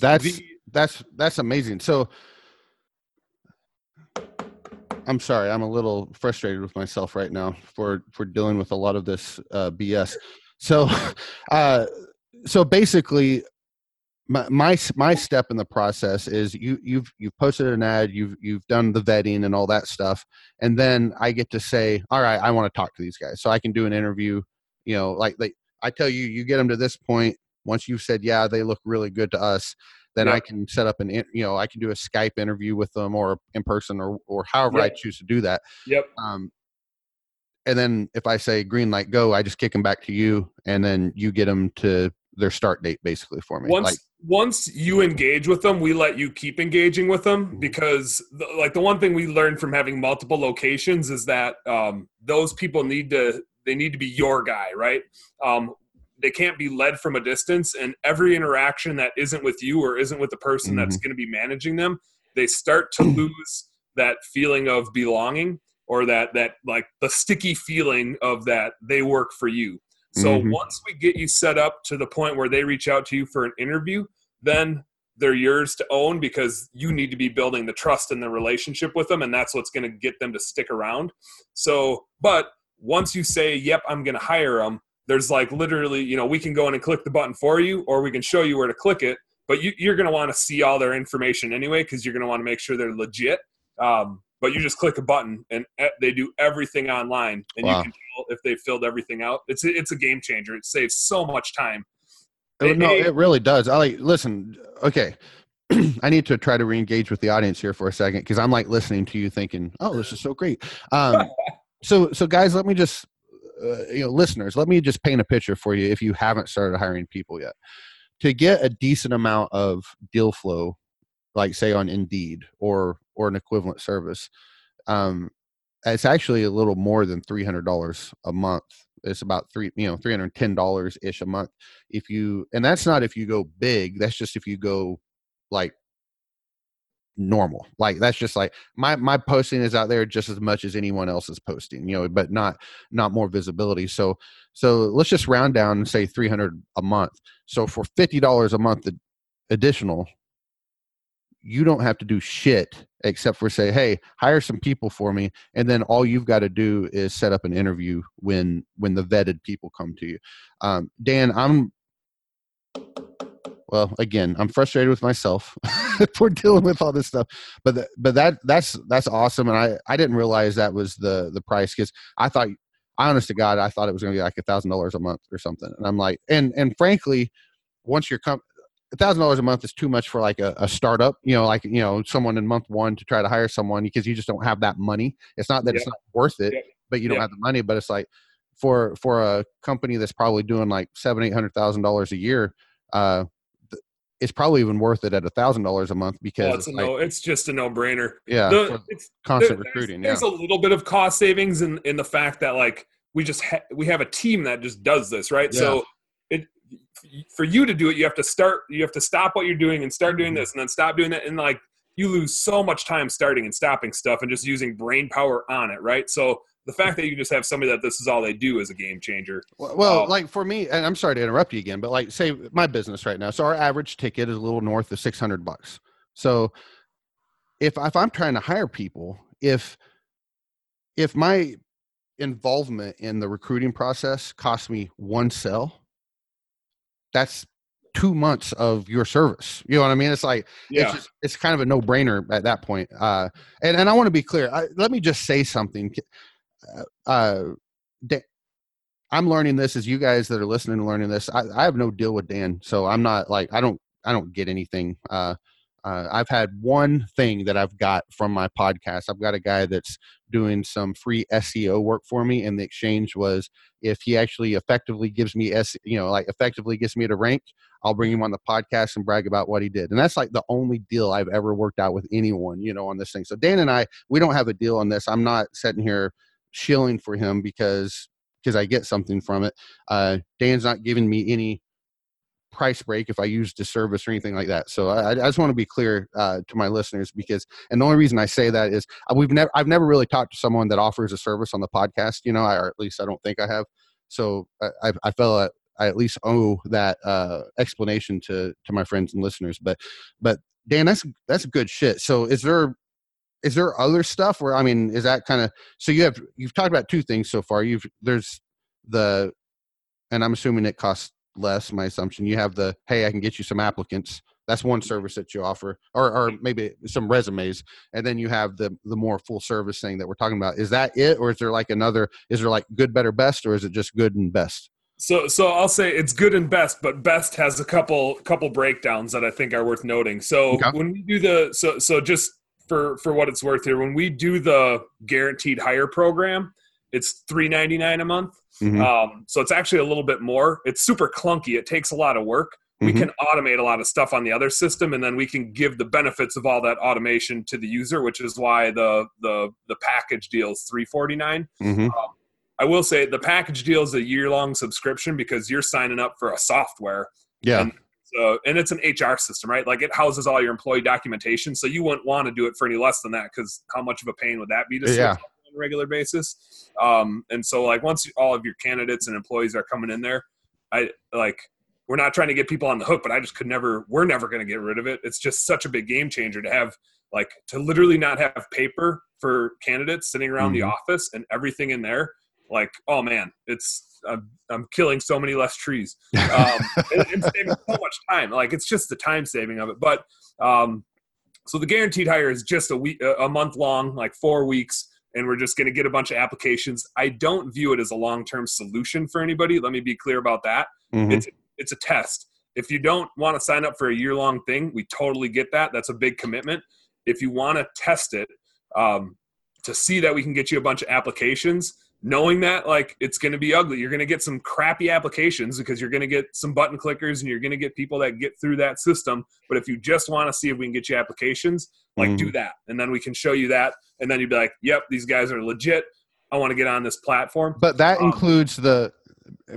that's the, that's that's amazing. So. I'm sorry. I'm a little frustrated with myself right now for for dealing with a lot of this uh, BS. So, uh, so basically, my, my my step in the process is you you've you've posted an ad you've you've done the vetting and all that stuff and then i get to say all right i want to talk to these guys so i can do an interview you know like like i tell you you get them to this point once you've said yeah they look really good to us then yep. i can set up an you know i can do a skype interview with them or in person or or however yep. i choose to do that yep um and then if i say green light go i just kick them back to you and then you get them to their start date basically for me once like, once you engage with them, we let you keep engaging with them mm-hmm. because, the, like, the one thing we learned from having multiple locations is that um, those people need to they need to be your guy, right? Um, they can't be led from a distance and every interaction that isn't with you or isn't with the person that's Mhm. going to be managing them they start to lose that feeling of belonging or that that like the sticky feeling of that they work for you so Mhm. once we get you set up to the point where they reach out to you for an interview then they're yours to own because you need to be building the trust in the relationship with them and that's what's going to get them to stick around so but once you say yep i'm going to hire them there's like literally you know we can go in and click the button for you or we can show you where to click it but you, you're going to want to see all their information anyway because you're going to want to make sure they're legit um, but you just click a button and they do everything online and Wow. you can tell if they filled everything out it's a, it's a game changer it saves so much time Oh, no, it really does. I like listen. Okay, I need to try to re-engage with the audience here for a second because I'm like listening to you, thinking, "Oh, this is so great." Um, so, so guys, let me just, uh, you know, listeners, let me just paint a picture for you if you haven't started hiring people yet. To get a decent amount of deal flow, like say on Indeed or or an equivalent service, um, it's actually a little more than three hundred dollars a month. It's about three, you know, three hundred ten dollars ish a month if you and that's not if you go big that's just if you go like normal. Like that's just like my my posting is out there just as much as anyone else is posting you know but not not more visibility. So so let's just round down and say 300 a month. So for $50 a month ad- additional you don't have to do shit except for say hey hire some people for me and then all you've got to do is set up an interview when when the vetted people come to you. Um, dan i'm well again i'm frustrated with myself for dealing with all this stuff but the, but that that's that's awesome and i i didn't realize that was the the price because i thought I honest to god i thought it was going to be like a thousand dollars a month or something and i'm like and and frankly once you're com- a thousand dollars a month is too much for like a, a startup you know like you know someone in month one to try to hire someone because you just don't have that money it's not that it's not worth it Yep. but you don't Yep. have the money but it's like for for a company that's probably doing like seven eight hundred thousand dollars a year uh it's probably even worth it at a thousand dollars a month because it's, it's a like, no, it's just a no-brainer yeah The- it's, constant there- recruiting There's, yeah a little bit of cost savings in in the fact that like we just ha- we have a team that just does this, right? So it for you to do it, you have to start. You have to stop what you're doing and start Mm-hmm. doing this, and then stop doing that, and like you lose so much time starting and stopping stuff and just using brain power on it, right? So the fact that you just have somebody that this is all they do is a game changer. Well, Um, like for me, and I'm sorry to interrupt you again, but like say my business right now. So our average ticket is a little north of 600 bucks. So if if I'm trying to hire people, if if my involvement in the recruiting process costs me one sell, that's two months of your service. You know what I mean? It's like Yeah, it's just it's kind of a no brainer at that point. Uh, and and I want to be clear. I, let me just say something. Uh, Uh, Dan, I'm learning this as you guys that are listening and learning this. I, I have no deal with Dan, so I'm not like I don't I don't get anything. Uh, uh, I've had one thing that I've got from my podcast. I've got a guy that's doing some free SEO work for me, and the exchange was if he actually effectively gives me S, you know, like effectively gets me to rank, I'll bring him on the podcast and brag about what he did. And that's like the only deal I've ever worked out with anyone, you know, on this thing. So Dan and I, we don't have a deal on this. I'm not sitting here shilling for him because because I get something from it. Uh, Dan's not giving me any price break if I use the service or anything like that. So I, I just want to be clear uh, to my listeners because, and the only reason I say that is uh, we've never, I've never really talked to someone that offers a service on the podcast, you know, I, or at least I don't think I have. So I, I, felt that I at least owe that uh, explanation to to my friends and listeners. But but Dan, that's that's good shit. So is there is there other stuff where I mean, is that kind of so you have you've talked about two things so far. You've there's the and I'm assuming it costs less, my assumption. You have the hey, I can get you some applicants. That's one service that you offer, or or mm-hmm. maybe some resumes, and then you have the the more full service thing that we're talking about. Is that it, or is there like another? Is there like good, better, best, or is it just good and best? So so I'll say it's good and best, but best has a couple couple breakdowns that I think are worth noting. So Okay. when we do the so so just for for what it's worth here, when we do the guaranteed hire program, it's three ninety nine a month. Mhm. Um, so it's actually a little bit more. It's super clunky. It takes a lot of work. We Mhm. can automate a lot of stuff on the other system, and then we can give the benefits of all that automation to the user, which is why the the the package deal is three forty nine. Mhm. I will say the package deal is a year long subscription because you're signing up for a software. Yeah. And, so, and it's an HR system, right? Like it houses all your employee documentation. So you wouldn't want to do it for any less than that because how much of a pain would that be to Yeah. on a regular basis? Um, and so, like, once all of your candidates and employees are coming in there, I like we're not trying to get people on the hook, but I just could never, we're never going to get rid of it. It's just such a big game changer to have, like, to literally not have paper for candidates sitting around the Mhm. office and everything in there. Like, oh man, it's, I'm, I'm killing so many less trees um, and, and saving so much time. Like, it's just the time saving of it. But, um, so the guaranteed hire is just a week, a month long, like four weeks, and we're just going to get a bunch of applications. I don't view it as a long term solution for anybody. Let me be clear about that Mhm. it's it's a test. If you don't want to sign up for a year long thing, we totally get that. That's a big commitment. If you want to test it um, to see that we can get you a bunch of applications, knowing that like it's going to be ugly, you're going to get some crappy applications because you're going to get some button clickers and you're going to get people that get through that system. But if you just want to see if we can get you applications, like do that, and then we can show you that, and then you'd be like, "Yep, these guys are legit. I want to get on this platform." But that Um, includes the.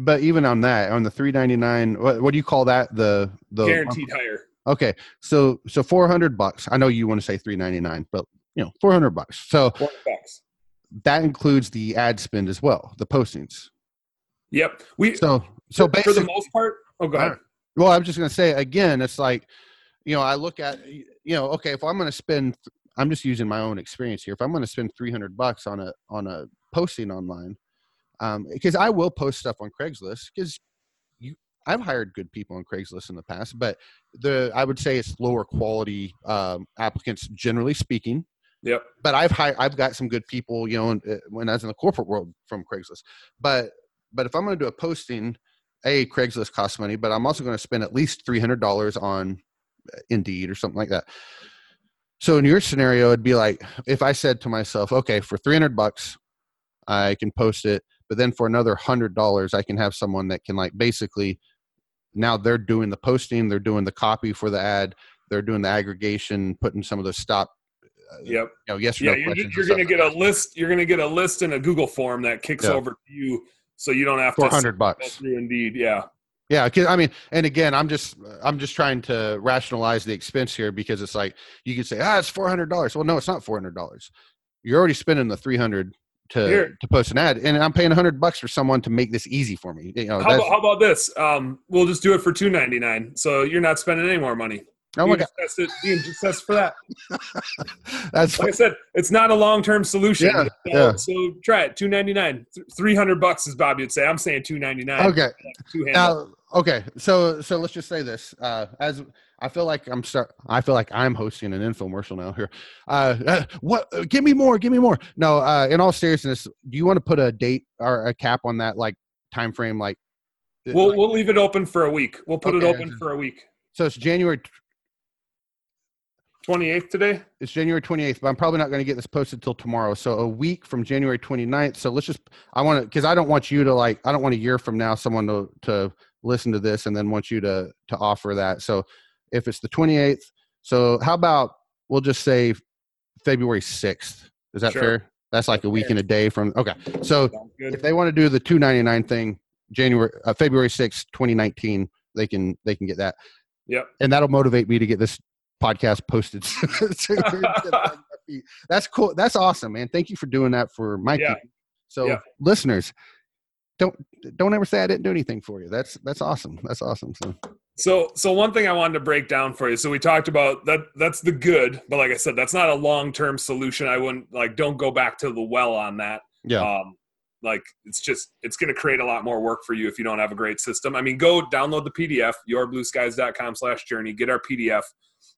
But even on that, on the three ninety nine, what, what do you call that? The the Guaranteed hire. Okay, so so four hundred bucks. I know you want to say three ninety nine, but you know four hundred bucks. So Four bucks. That includes the ad spend as well, the postings. Yep. We So so for the most part. Oh, go ahead. well, I'm just gonna say again, it's like, you know, I look at, you know, okay, if I'm gonna spend, I'm just using my own experience here. If I'm gonna spend three hundred bucks on a on a posting online, um, because I will post stuff on Craigslist because you, I've hired good people on Craigslist in the past, but the I would say it's lower quality um, applicants generally speaking. Yep. but I've hired, I've got some good people, you know, uh, when I was in the corporate world from Craigslist. But but if I'm going to do a posting, a Craigslist costs money, but I'm also going to spend at least three hundred dollars on uh, Indeed or something like that. So in your scenario, it'd be like if I said to myself, okay, for three hundred bucks, I can post it, but then for another hundred dollars, I can have someone that can like basically now they're doing the posting, they're doing the copy for the ad, they're doing the aggregation, putting some of the stop Yep. you know, yes Yeah, no you're, you're going to get a list. You're going to get a list in a Google form that kicks over to you, so you don't have that. to 400 bucks. Indeed. Yeah. Yeah, I mean, and again, I'm just I'm just trying to rationalize the expense here because it's like you could say, ah, it's four hundred dollars. Well, no, it's not four hundred dollars. You're already spending the three hundred to Here. to post an ad, and I'm paying hundred bucks for someone to make this easy for me. You know, How about, how about this? Um, we'll just do it for two ninety nine. So you're not spending any more money. Oh my god, test it. Can for that. that's Like I said, it's not a long term solution. Yeah, So, yeah. so try it. Two ninety nine. Three hundred bucks, as Bobby would say. I'm saying two ninety nine. okay. Now, okay, so so let's just say this. Uh, as I feel like I'm start, I feel like I'm hosting an infomercial now here. Uh, uh, what? Uh, give me more. Give me more. No. Uh, in all seriousness, do you want to put a date or a cap on that, like time frame, like? We'll we'll leave it open for a week. We'll put it open for a week. So it's January. Twenty eighth today. It's January 28th, but I'm probably not going to get this posted till tomorrow. So a week from January 29th. So let's just, I want to, because I don't want you to like, I don't want a year from now someone to to listen to this and then want you to to offer that. So if it's the 28th, so how about we'll just say February 6th? Is that Sure. fair? That's like a week and a day from. Okay, so if they want to do the 299 thing, January uh, February 6th, 2019, they can they can get that Yep. and that'll motivate me to get this podcast posted. That's cool. That's awesome, man. Thank you for doing that for my Yeah. team. So Yeah. listeners, don't don't ever say I didn't do anything for you. That's that's awesome. That's awesome. So So, so one thing I wanted to break down for you. So we talked about that. That's the good, but like I said, that's not a long-term solution. I wouldn't like. Don't go back to the well on that. yeah, Um, like it's just it's going to create a lot more work for you if you don't have a great system. I mean, go download the PDF yourblueskies.com/journey. Get our PDF.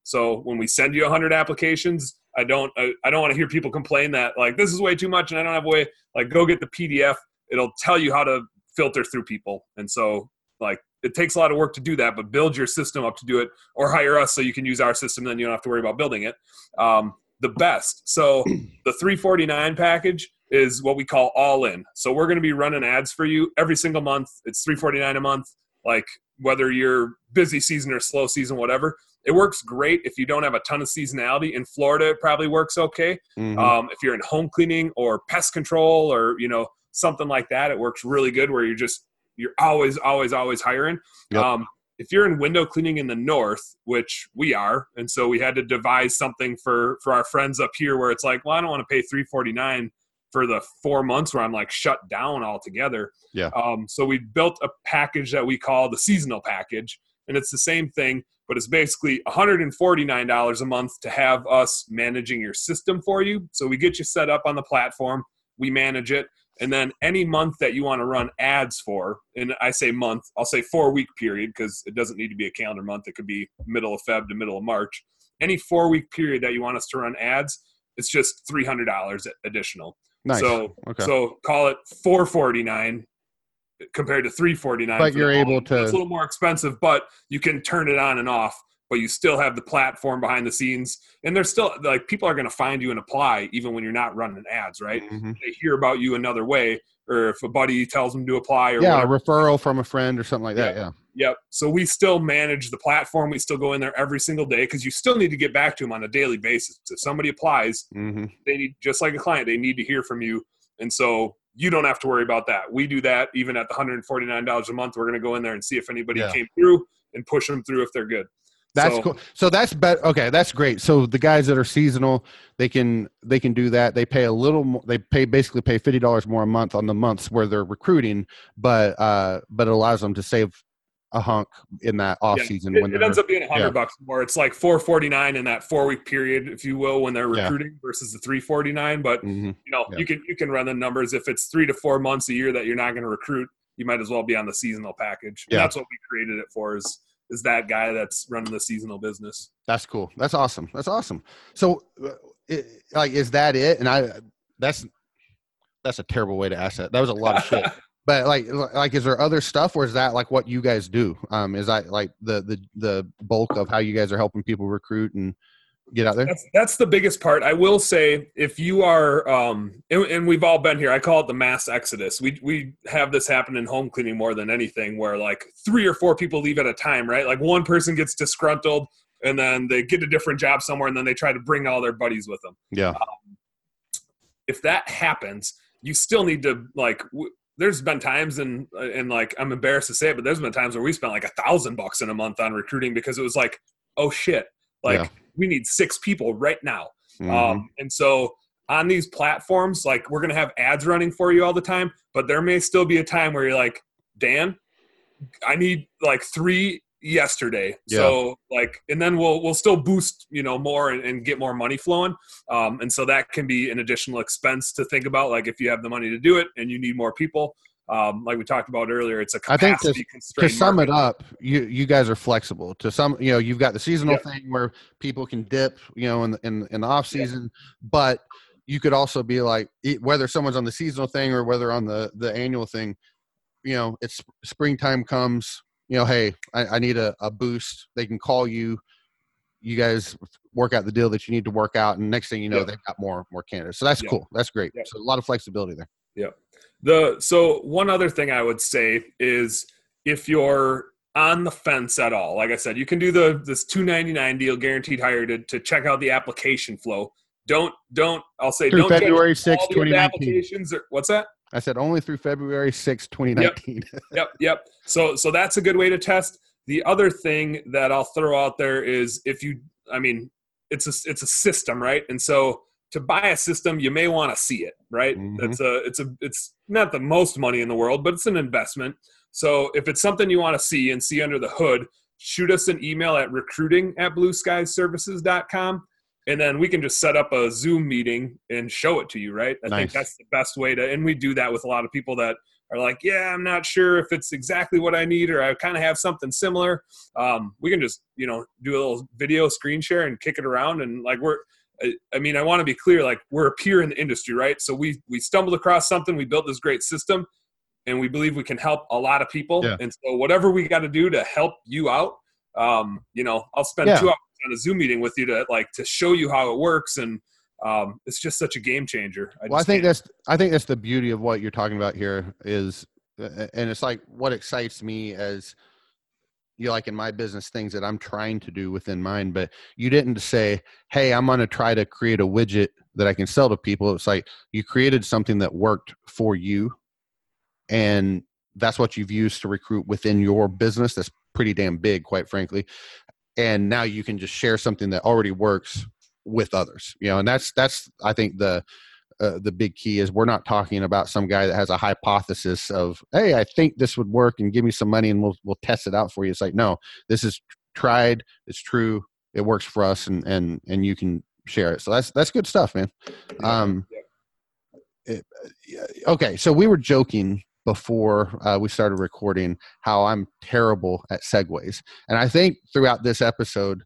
So when we send you 100 applications, I don't I, I don't want to hear people complain that like this is way too much and I don't have a way. Like go get the PDF. It'll tell you how to filter through people. And so like it takes a lot of work to do that, but build your system up to do it, or hire us so you can use our system. Then you don't have to worry about building it. Um, the best. So the 349 package is what we call all in. So we're going to be running ads for you every single month. It's 349 a month. Like whether you're busy season or slow season, whatever. It works great if you don't have a ton of seasonality. In Florida, it probably works okay. Mhm. Um, if you're in home cleaning or pest control or you know something like that, it works really good where you're just you're always, always, always hiring. Yep. Um, if you're in window cleaning in the north, which we are, and so we had to devise something for for our friends up here where it's like, well, I don't want to pay three forty nine for the four months where I'm like shut down altogether. Yeah. Um, so we built a package that we call the seasonal package, and it's the same thing, but it's basically $149 a month to have us managing your system for you. So we get you set up on the platform, we manage it, and then any month that you want to run ads for, and I say month, I'll say four week period because it doesn't need to be a calendar month. It could be middle of Feb to middle of March. Any four week period that you want us to run ads, it's just three hundred dollars additional. Nice. So okay. so call it four forty nine compared to three forty nine. But you're able to- It's a little more expensive, but you can turn it on and off. But you still have the platform behind the scenes, and there's still like people are going to find you and apply even when you're not running ads, right? Mhm. They hear about you another way, or if a buddy tells them to apply, or Yeah, a referral from a friend or something like that. Yeah. Yep. So we still manage the platform. We still go in there every single day because you still need to get back to them on a daily basis. If somebody applies, hmm they need just like a client they need to hear from you and so you don't have to worry about that we do that even at the $149 a month we're going to go in there and see if anybody Yeah. came through and push them through if they're good That's So- cool. So that's better. Okay, that's great. So the guys that are seasonal, they can they can do that. They pay a little. More, they pay basically pay fifty dollars more a month on the months where they're recruiting, but uh, but it allows them to save a hunk in that off Yeah, season it, when it ends up being a hundred yeah. bucks more it's like 449 in that four week period if you will when they're Yeah. recruiting versus the 349 but Mhm. you know Yeah. you can you can run the numbers if it's three to four months a year that you're not going to recruit you might as well be on the seasonal package and Yeah. that's what we created it for is is that guy that's running the seasonal business That's cool. That's awesome. That's awesome. So, uh, it, like, is that it? And I, that's that's a terrible way to ask that. That was a lot of shit. But like, like, is there other stuff, or is that like what you guys do? Um, is that like the the the bulk of how you guys are helping people recruit and get out there? That's that's the biggest part. I will say, if you are, um, and, and we've all been here. I call it the mass exodus. We we have this happen in home cleaning more than anything, where like three or four people leave at a time, right? Like one person gets disgruntled, and then they get a different job somewhere, and then they try to bring all their buddies with them. Yeah. If that happens, you still need to like. W- there's been times and and like I'm embarrassed to say it, but there's been times where we spent like a thousand bucks in a month on recruiting because it was like, oh shit, like Yeah. we need six people right now. Mhm. Um, and so on these platforms, like we're gonna have ads running for you all the time, but there may still be a time where you're like, Dan, I need like three yesterday. So like, and then we'll we'll still boost you know more and, and get more money flowing. Um, and so that can be an additional expense to think about. Like if you have the money to do it and you need more people. Um, like we talked about earlier, it's a capacity I think capacity to sum market. it up, you you guys are flexible. To some, you know, you've got the seasonal Yeah. thing where people can dip, you know, in the, in in the off season, but you could also be like whether someone's on the seasonal thing or whether on the the annual thing, you know, it's springtime comes, you know, hey, I, I need a, a boost. They can call you. You guys work out the deal that you need to work out, and next thing you know, Yeah. they've got more more candidates. So that's Yeah. cool. That's great. Yeah. So a lot of flexibility there. Yeah. The so one other thing I would say is if you're on the fence at all, like I said, you can do the this two ninety nine deal guaranteed hire to, to check out the application flow. Don't don't I'll say Through don't February all 6, 2019. applications or what's that? I said only through February 6, 2019. yep, yep. So so that's a good way to test. The other thing that I'll throw out there is if you I mean it's a it's a system, right? And so to buy a system, you may want to see it, right? Mhm. It's a it's a it's not the most money in the world, but it's an investment. So if it's something you want to see and see under the hood, shoot us an email at recruiting at blueskiesservices.com and then we can just set up a Zoom meeting and show it to you, right? I Nice. think that's the best way to, and we do that with a lot of people that are like, yeah, I'm not sure if it's exactly what I need, or I kind of have something similar. Um, we can just, you know, do a little video screen share and kick it around. And like, we're, I, I mean, I want to be clear, like we're a peer in the industry, right? So we, we stumbled across something, we built this great system and we believe we can help a lot of people. Yeah. And so whatever we got to do to help you out, um, you know, I'll spend Yeah. two hours on a Zoom meeting with you to like, to show you how it works. And, um, it's just such a game changer. well, I think can't- that's I think that's the beauty of what you're talking about here is, and it's like what excites me as you know, like in my business things that I'm trying to do within mine. But you didn't say, "Hey, I'm going to try to create a widget that I can sell to people." It's like you created something that worked for you, and that's what you've used to recruit within your business that's pretty damn big quite frankly and now you can just share something that already works with others you know and that's that's i think the uh, the big key is we're not talking about some guy that has a hypothesis of hey i think this would work and give me some money and we'll we'll test it out for you. It's like no this is tried it's true it works for us and and and you can share it. So that's that's good stuff man. Um it, okay so we were joking before uh, we started recording how i'm terrible at segues and i think throughout this episode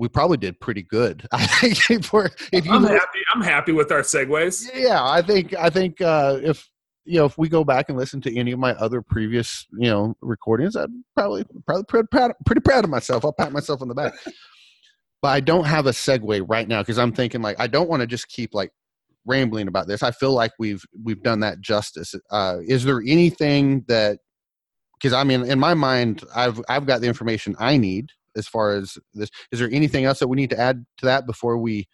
we probably did pretty good. I think for if you I'm happy, I'm happy with our segues. Yeah, I think I think uh, if you know if we go back and listen to any of my other previous you know recordings, I'd probably probably pretty proud, pretty proud of myself. I'll pat myself on the back. but I don't have a segue right now because I'm thinking like I don't want to just keep like rambling about this. I feel like we've we've done that justice. Uh, is there anything that because I mean in my mind I've I've got the information I need as far as this. Is there anything else that we need to add to that before we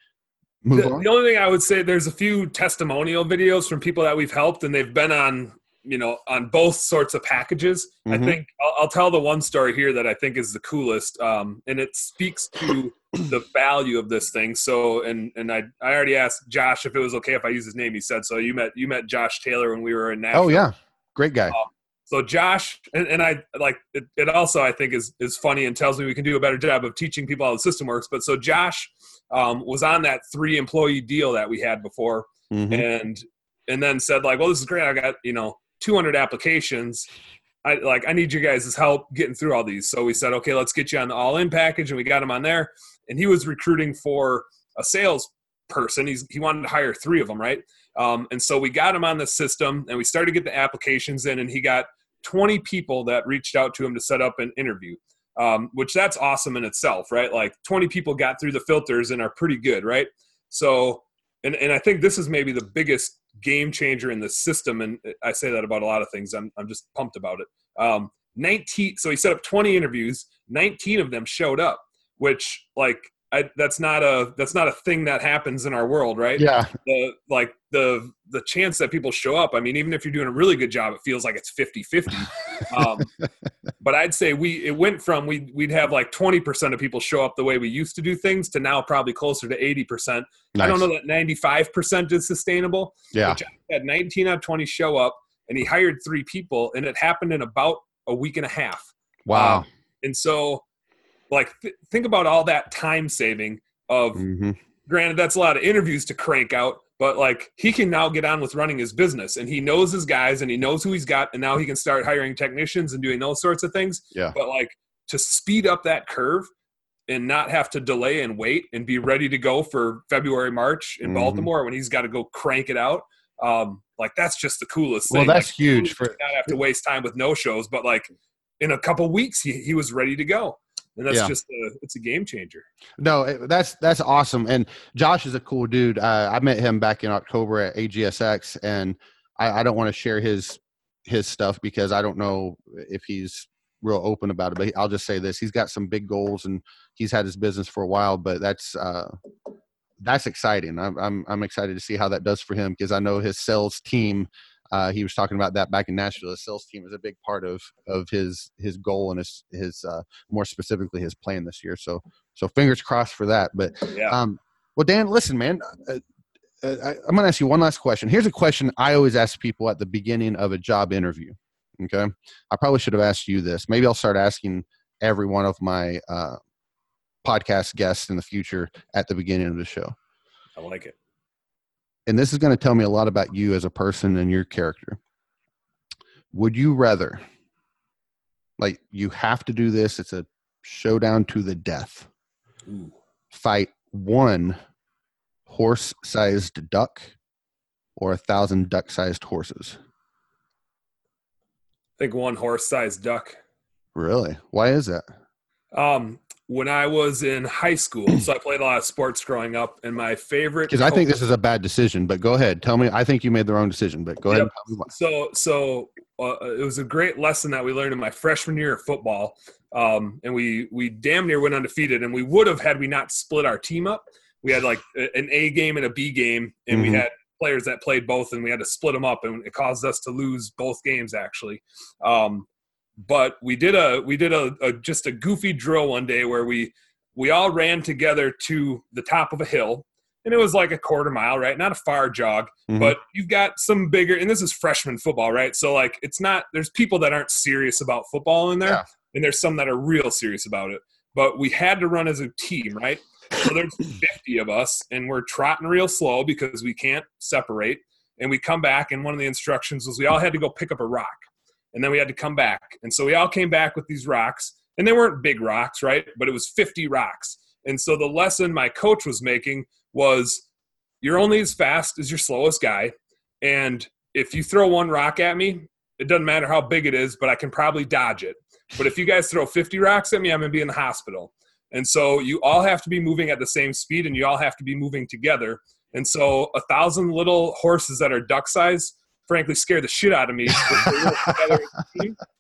move the, on? The only thing I would say, there's a few testimonial videos from people that we've helped, and they've been on you know on both sorts of packages mm-hmm. i think I'll, I'll, tell the one story here that i think is the coolest um, and it speaks to the value of this thing so and and i i already asked josh if it was okay if i use his name he said so you met you met josh taylor when we were in Nashville. oh yeah great guy uh, so Josh and, and I like it, it, also I think is is funny and tells me we can do a better job of teaching people how the system works. But so Josh um, was on that three employee deal that we had before, mm-hmm. and and then said like, well, this is great. I got you know 200 applications. I like I need you guys' help getting through all these. So we said, okay, let's get you on the all in package, and we got him on there. And he was recruiting for a sales person. He's he wanted to hire three of them, right? Um, and so we got him on the system, and we started to get the applications in, and he got 20 people that reached out to him to set up an interview, um, which that's awesome in itself, right? Like 20 people got through the filters and are pretty good, right? So, and, and I think this is maybe the biggest game changer in the system. And I say that about a lot of things. I'm, I'm just pumped about it. Um, 19, so he set up 20 interviews, 19 of them showed up, which like I, that's not a that's not a thing that happens in our world, right? Yeah. The like the the chance that people show up. I mean, even if you're doing a really good job, it feels like it's 50-50. Um, but I'd say we it went from we we'd have like 20% of people show up the way we used to do things to now probably closer to 80%. Nice. I don't know that 95% is sustainable. Yeah. had 19 out of 20 show up and he hired three people and it happened in about a week and a half. Wow. Um, and so like th- think about all that time saving of mm-hmm. granted that's a lot of interviews to crank out but like he can now get on with running his business and he knows his guys and he knows who he's got and now he can start hiring technicians and doing those sorts of things yeah but like to speed up that curve and not have to delay and wait and be ready to go for february march in mm-hmm. baltimore when he's got to go crank it out um like that's just the coolest thing well that's like, huge for not have to waste time with no shows but like in a couple weeks he, he was ready to go and that's yeah. just a, it's a game changer. No, that's that's awesome. And Josh is a cool dude. Uh, I met him back in October at AGSX, and I, I don't want to share his his stuff because I don't know if he's real open about it. But I'll just say this: he's got some big goals, and he's had his business for a while. But that's uh, that's exciting. I'm, I'm I'm excited to see how that does for him because I know his sales team uh, he was talking about that back in Nashville. The sales team is a big part of of his his goal and his his uh, more specifically his plan this year. So so fingers crossed for that. But yeah. um, well, Dan, listen, man. Uh, uh I, I'm going to ask you one last question. Here's a question I always ask people at the beginning of a job interview. Okay, I probably should have asked you this. Maybe I'll start asking every one of my uh, podcast guests in the future at the beginning of the show. I like it and this is going to tell me a lot about you as a person and your character. Would you rather, like, you have to do this, it's a showdown to the death, Ooh. fight one horse sized duck or a thousand duck sized horses? I think one horse sized duck. Really? Why is that? Um, when I was in high school. so I played a lot of sports growing up, and my favorite. Because I think this is a bad decision, but go ahead. Tell me. I think you made the wrong decision, but go yep. ahead. So, so uh, it was a great lesson that we learned in my freshman year of football, um, and we we damn near went undefeated, and we would have had we not split our team up. We had like an A game and a B game, and mm-hmm. we had players that played both, and we had to split them up, and it caused us to lose both games actually. Um, but we did a we did a, a just a goofy drill one day where we we all ran together to the top of a hill and it was like a quarter mile, right? Not a far jog, mm-hmm. but you've got some bigger, and this is freshman football, right? So like, it's not. There's people that aren't serious about football in there, yeah. and there's some that are real serious about it. But we had to run as a team, right? So there's 50 of us, and we're trotting real slow because we can't separate. And we come back, and one of the instructions was we all had to go pick up a rock, and then we had to come back. And so we all came back with these rocks, and they weren't big rocks, right? But it was 50 rocks. And so the lesson my coach was making was you're only as fast as your slowest guy. And if you throw one rock at me, it doesn't matter how big it is, but I can probably dodge it. But if you guys throw 50 rocks at me, I'm going to be in the hospital. And so you all have to be moving at the same speed and you all have to be moving together. And so a thousand little horses that are duck size, frankly, scare the shit out of me.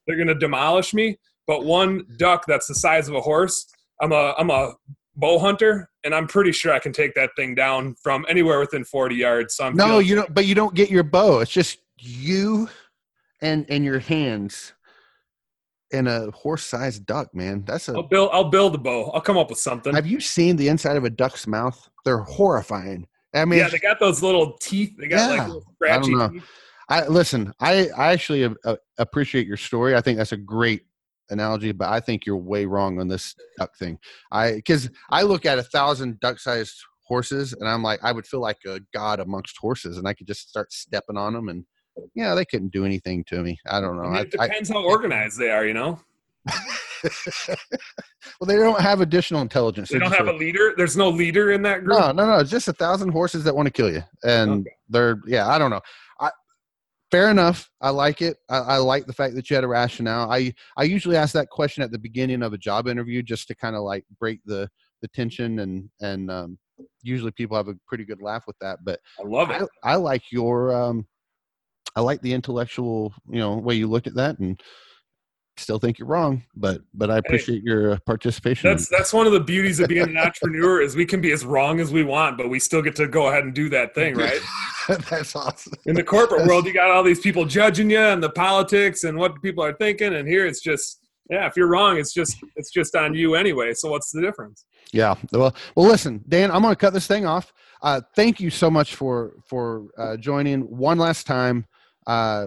They're going to demolish me. But one duck that's the size of a horse, I'm a I'm a bow hunter, and I'm pretty sure I can take that thing down from anywhere within 40 yards. So I'm no, you don't. But you don't get your bow. It's just you and and your hands and a horse-sized duck. Man, that's a. I'll build. I'll build a bow. I'll come up with something. Have you seen the inside of a duck's mouth? They're horrifying. I mean, yeah, they got those little teeth. They got yeah, like scratchy I don't know. Teeth. I listen. I I actually uh, appreciate your story. I think that's a great analogy, but I think you're way wrong on this duck thing. I because I look at a thousand duck-sized horses, and I'm like, I would feel like a god amongst horses, and I could just start stepping on them, and yeah, they couldn't do anything to me. I don't know. I mean, it depends I, how organized they are, you know. well, they don't have additional intelligence. They don't have a leader. There's no leader in that group. No, no, no. It's just a thousand horses that want to kill you, and okay. they're yeah. I don't know fair enough. I like it. I, I, like the fact that you had a rationale. I I usually ask that question at the beginning of a job interview just to kind of like break the the tension and and um, usually people have a pretty good laugh with that. But I love it. I, I like your um, I like the intellectual you know way you looked at that and still think you're wrong, but but I appreciate hey, your uh, participation. That's that's one of the beauties of being an entrepreneur is we can be as wrong as we want, but we still get to go ahead and do that thing, right? that's awesome. In the corporate that's, world, you got all these people judging you and the politics and what people are thinking, and here it's just yeah, if you're wrong, it's just it's just on you anyway. So what's the difference? Yeah. Well, well, listen, Dan, I'm going to cut this thing off. Uh, thank you so much for for uh, joining one last time. Uh,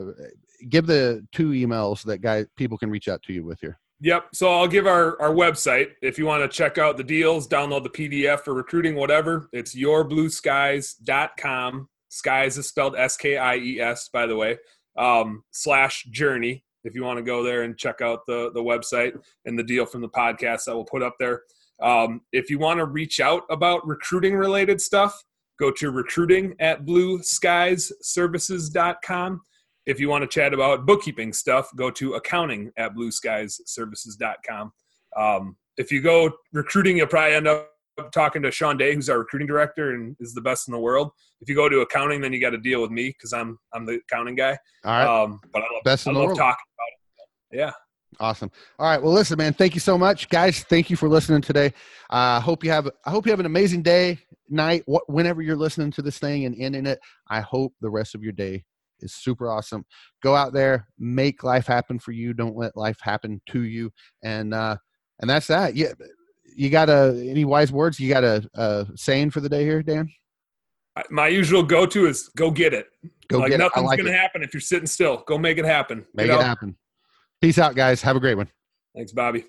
give the two emails that guy people can reach out to you with here. Yep. So I'll give our, our website if you want to check out the deals, download the PDF for recruiting, whatever. It's yourblueskies.com. Skies is spelled S K I E S, by the way, um, slash journey. If you want to go there and check out the, the website and the deal from the podcast that we'll put up there. Um, if you want to reach out about recruiting related stuff, go to recruiting at blueskiesservices.com. If you want to chat about bookkeeping stuff, go to accounting at blueskiesservices.com. Um, if you go recruiting, you'll probably end up talking to Sean Day, who's our recruiting director and is the best in the world. If you go to accounting, then you got to deal with me because I'm I'm the accounting guy. All right. Um, but I love, best in I love talking about it. Yeah. Awesome. All right. Well, listen, man. Thank you so much, guys. Thank you for listening today. I uh, hope you have. I hope you have an amazing day, night, wh- whenever you're listening to this thing and ending it. I hope the rest of your day is super awesome. Go out there, make life happen for you. Don't let life happen to you. And uh, and that's that. Yeah, you got a any wise words? You got a, a saying for the day here, Dan? My usual go-to is go get it. Go like get nothing's like gonna it. happen if you're sitting still. Go make it happen. Make it happen. Peace out, guys. Have a great one. Thanks, Bobby.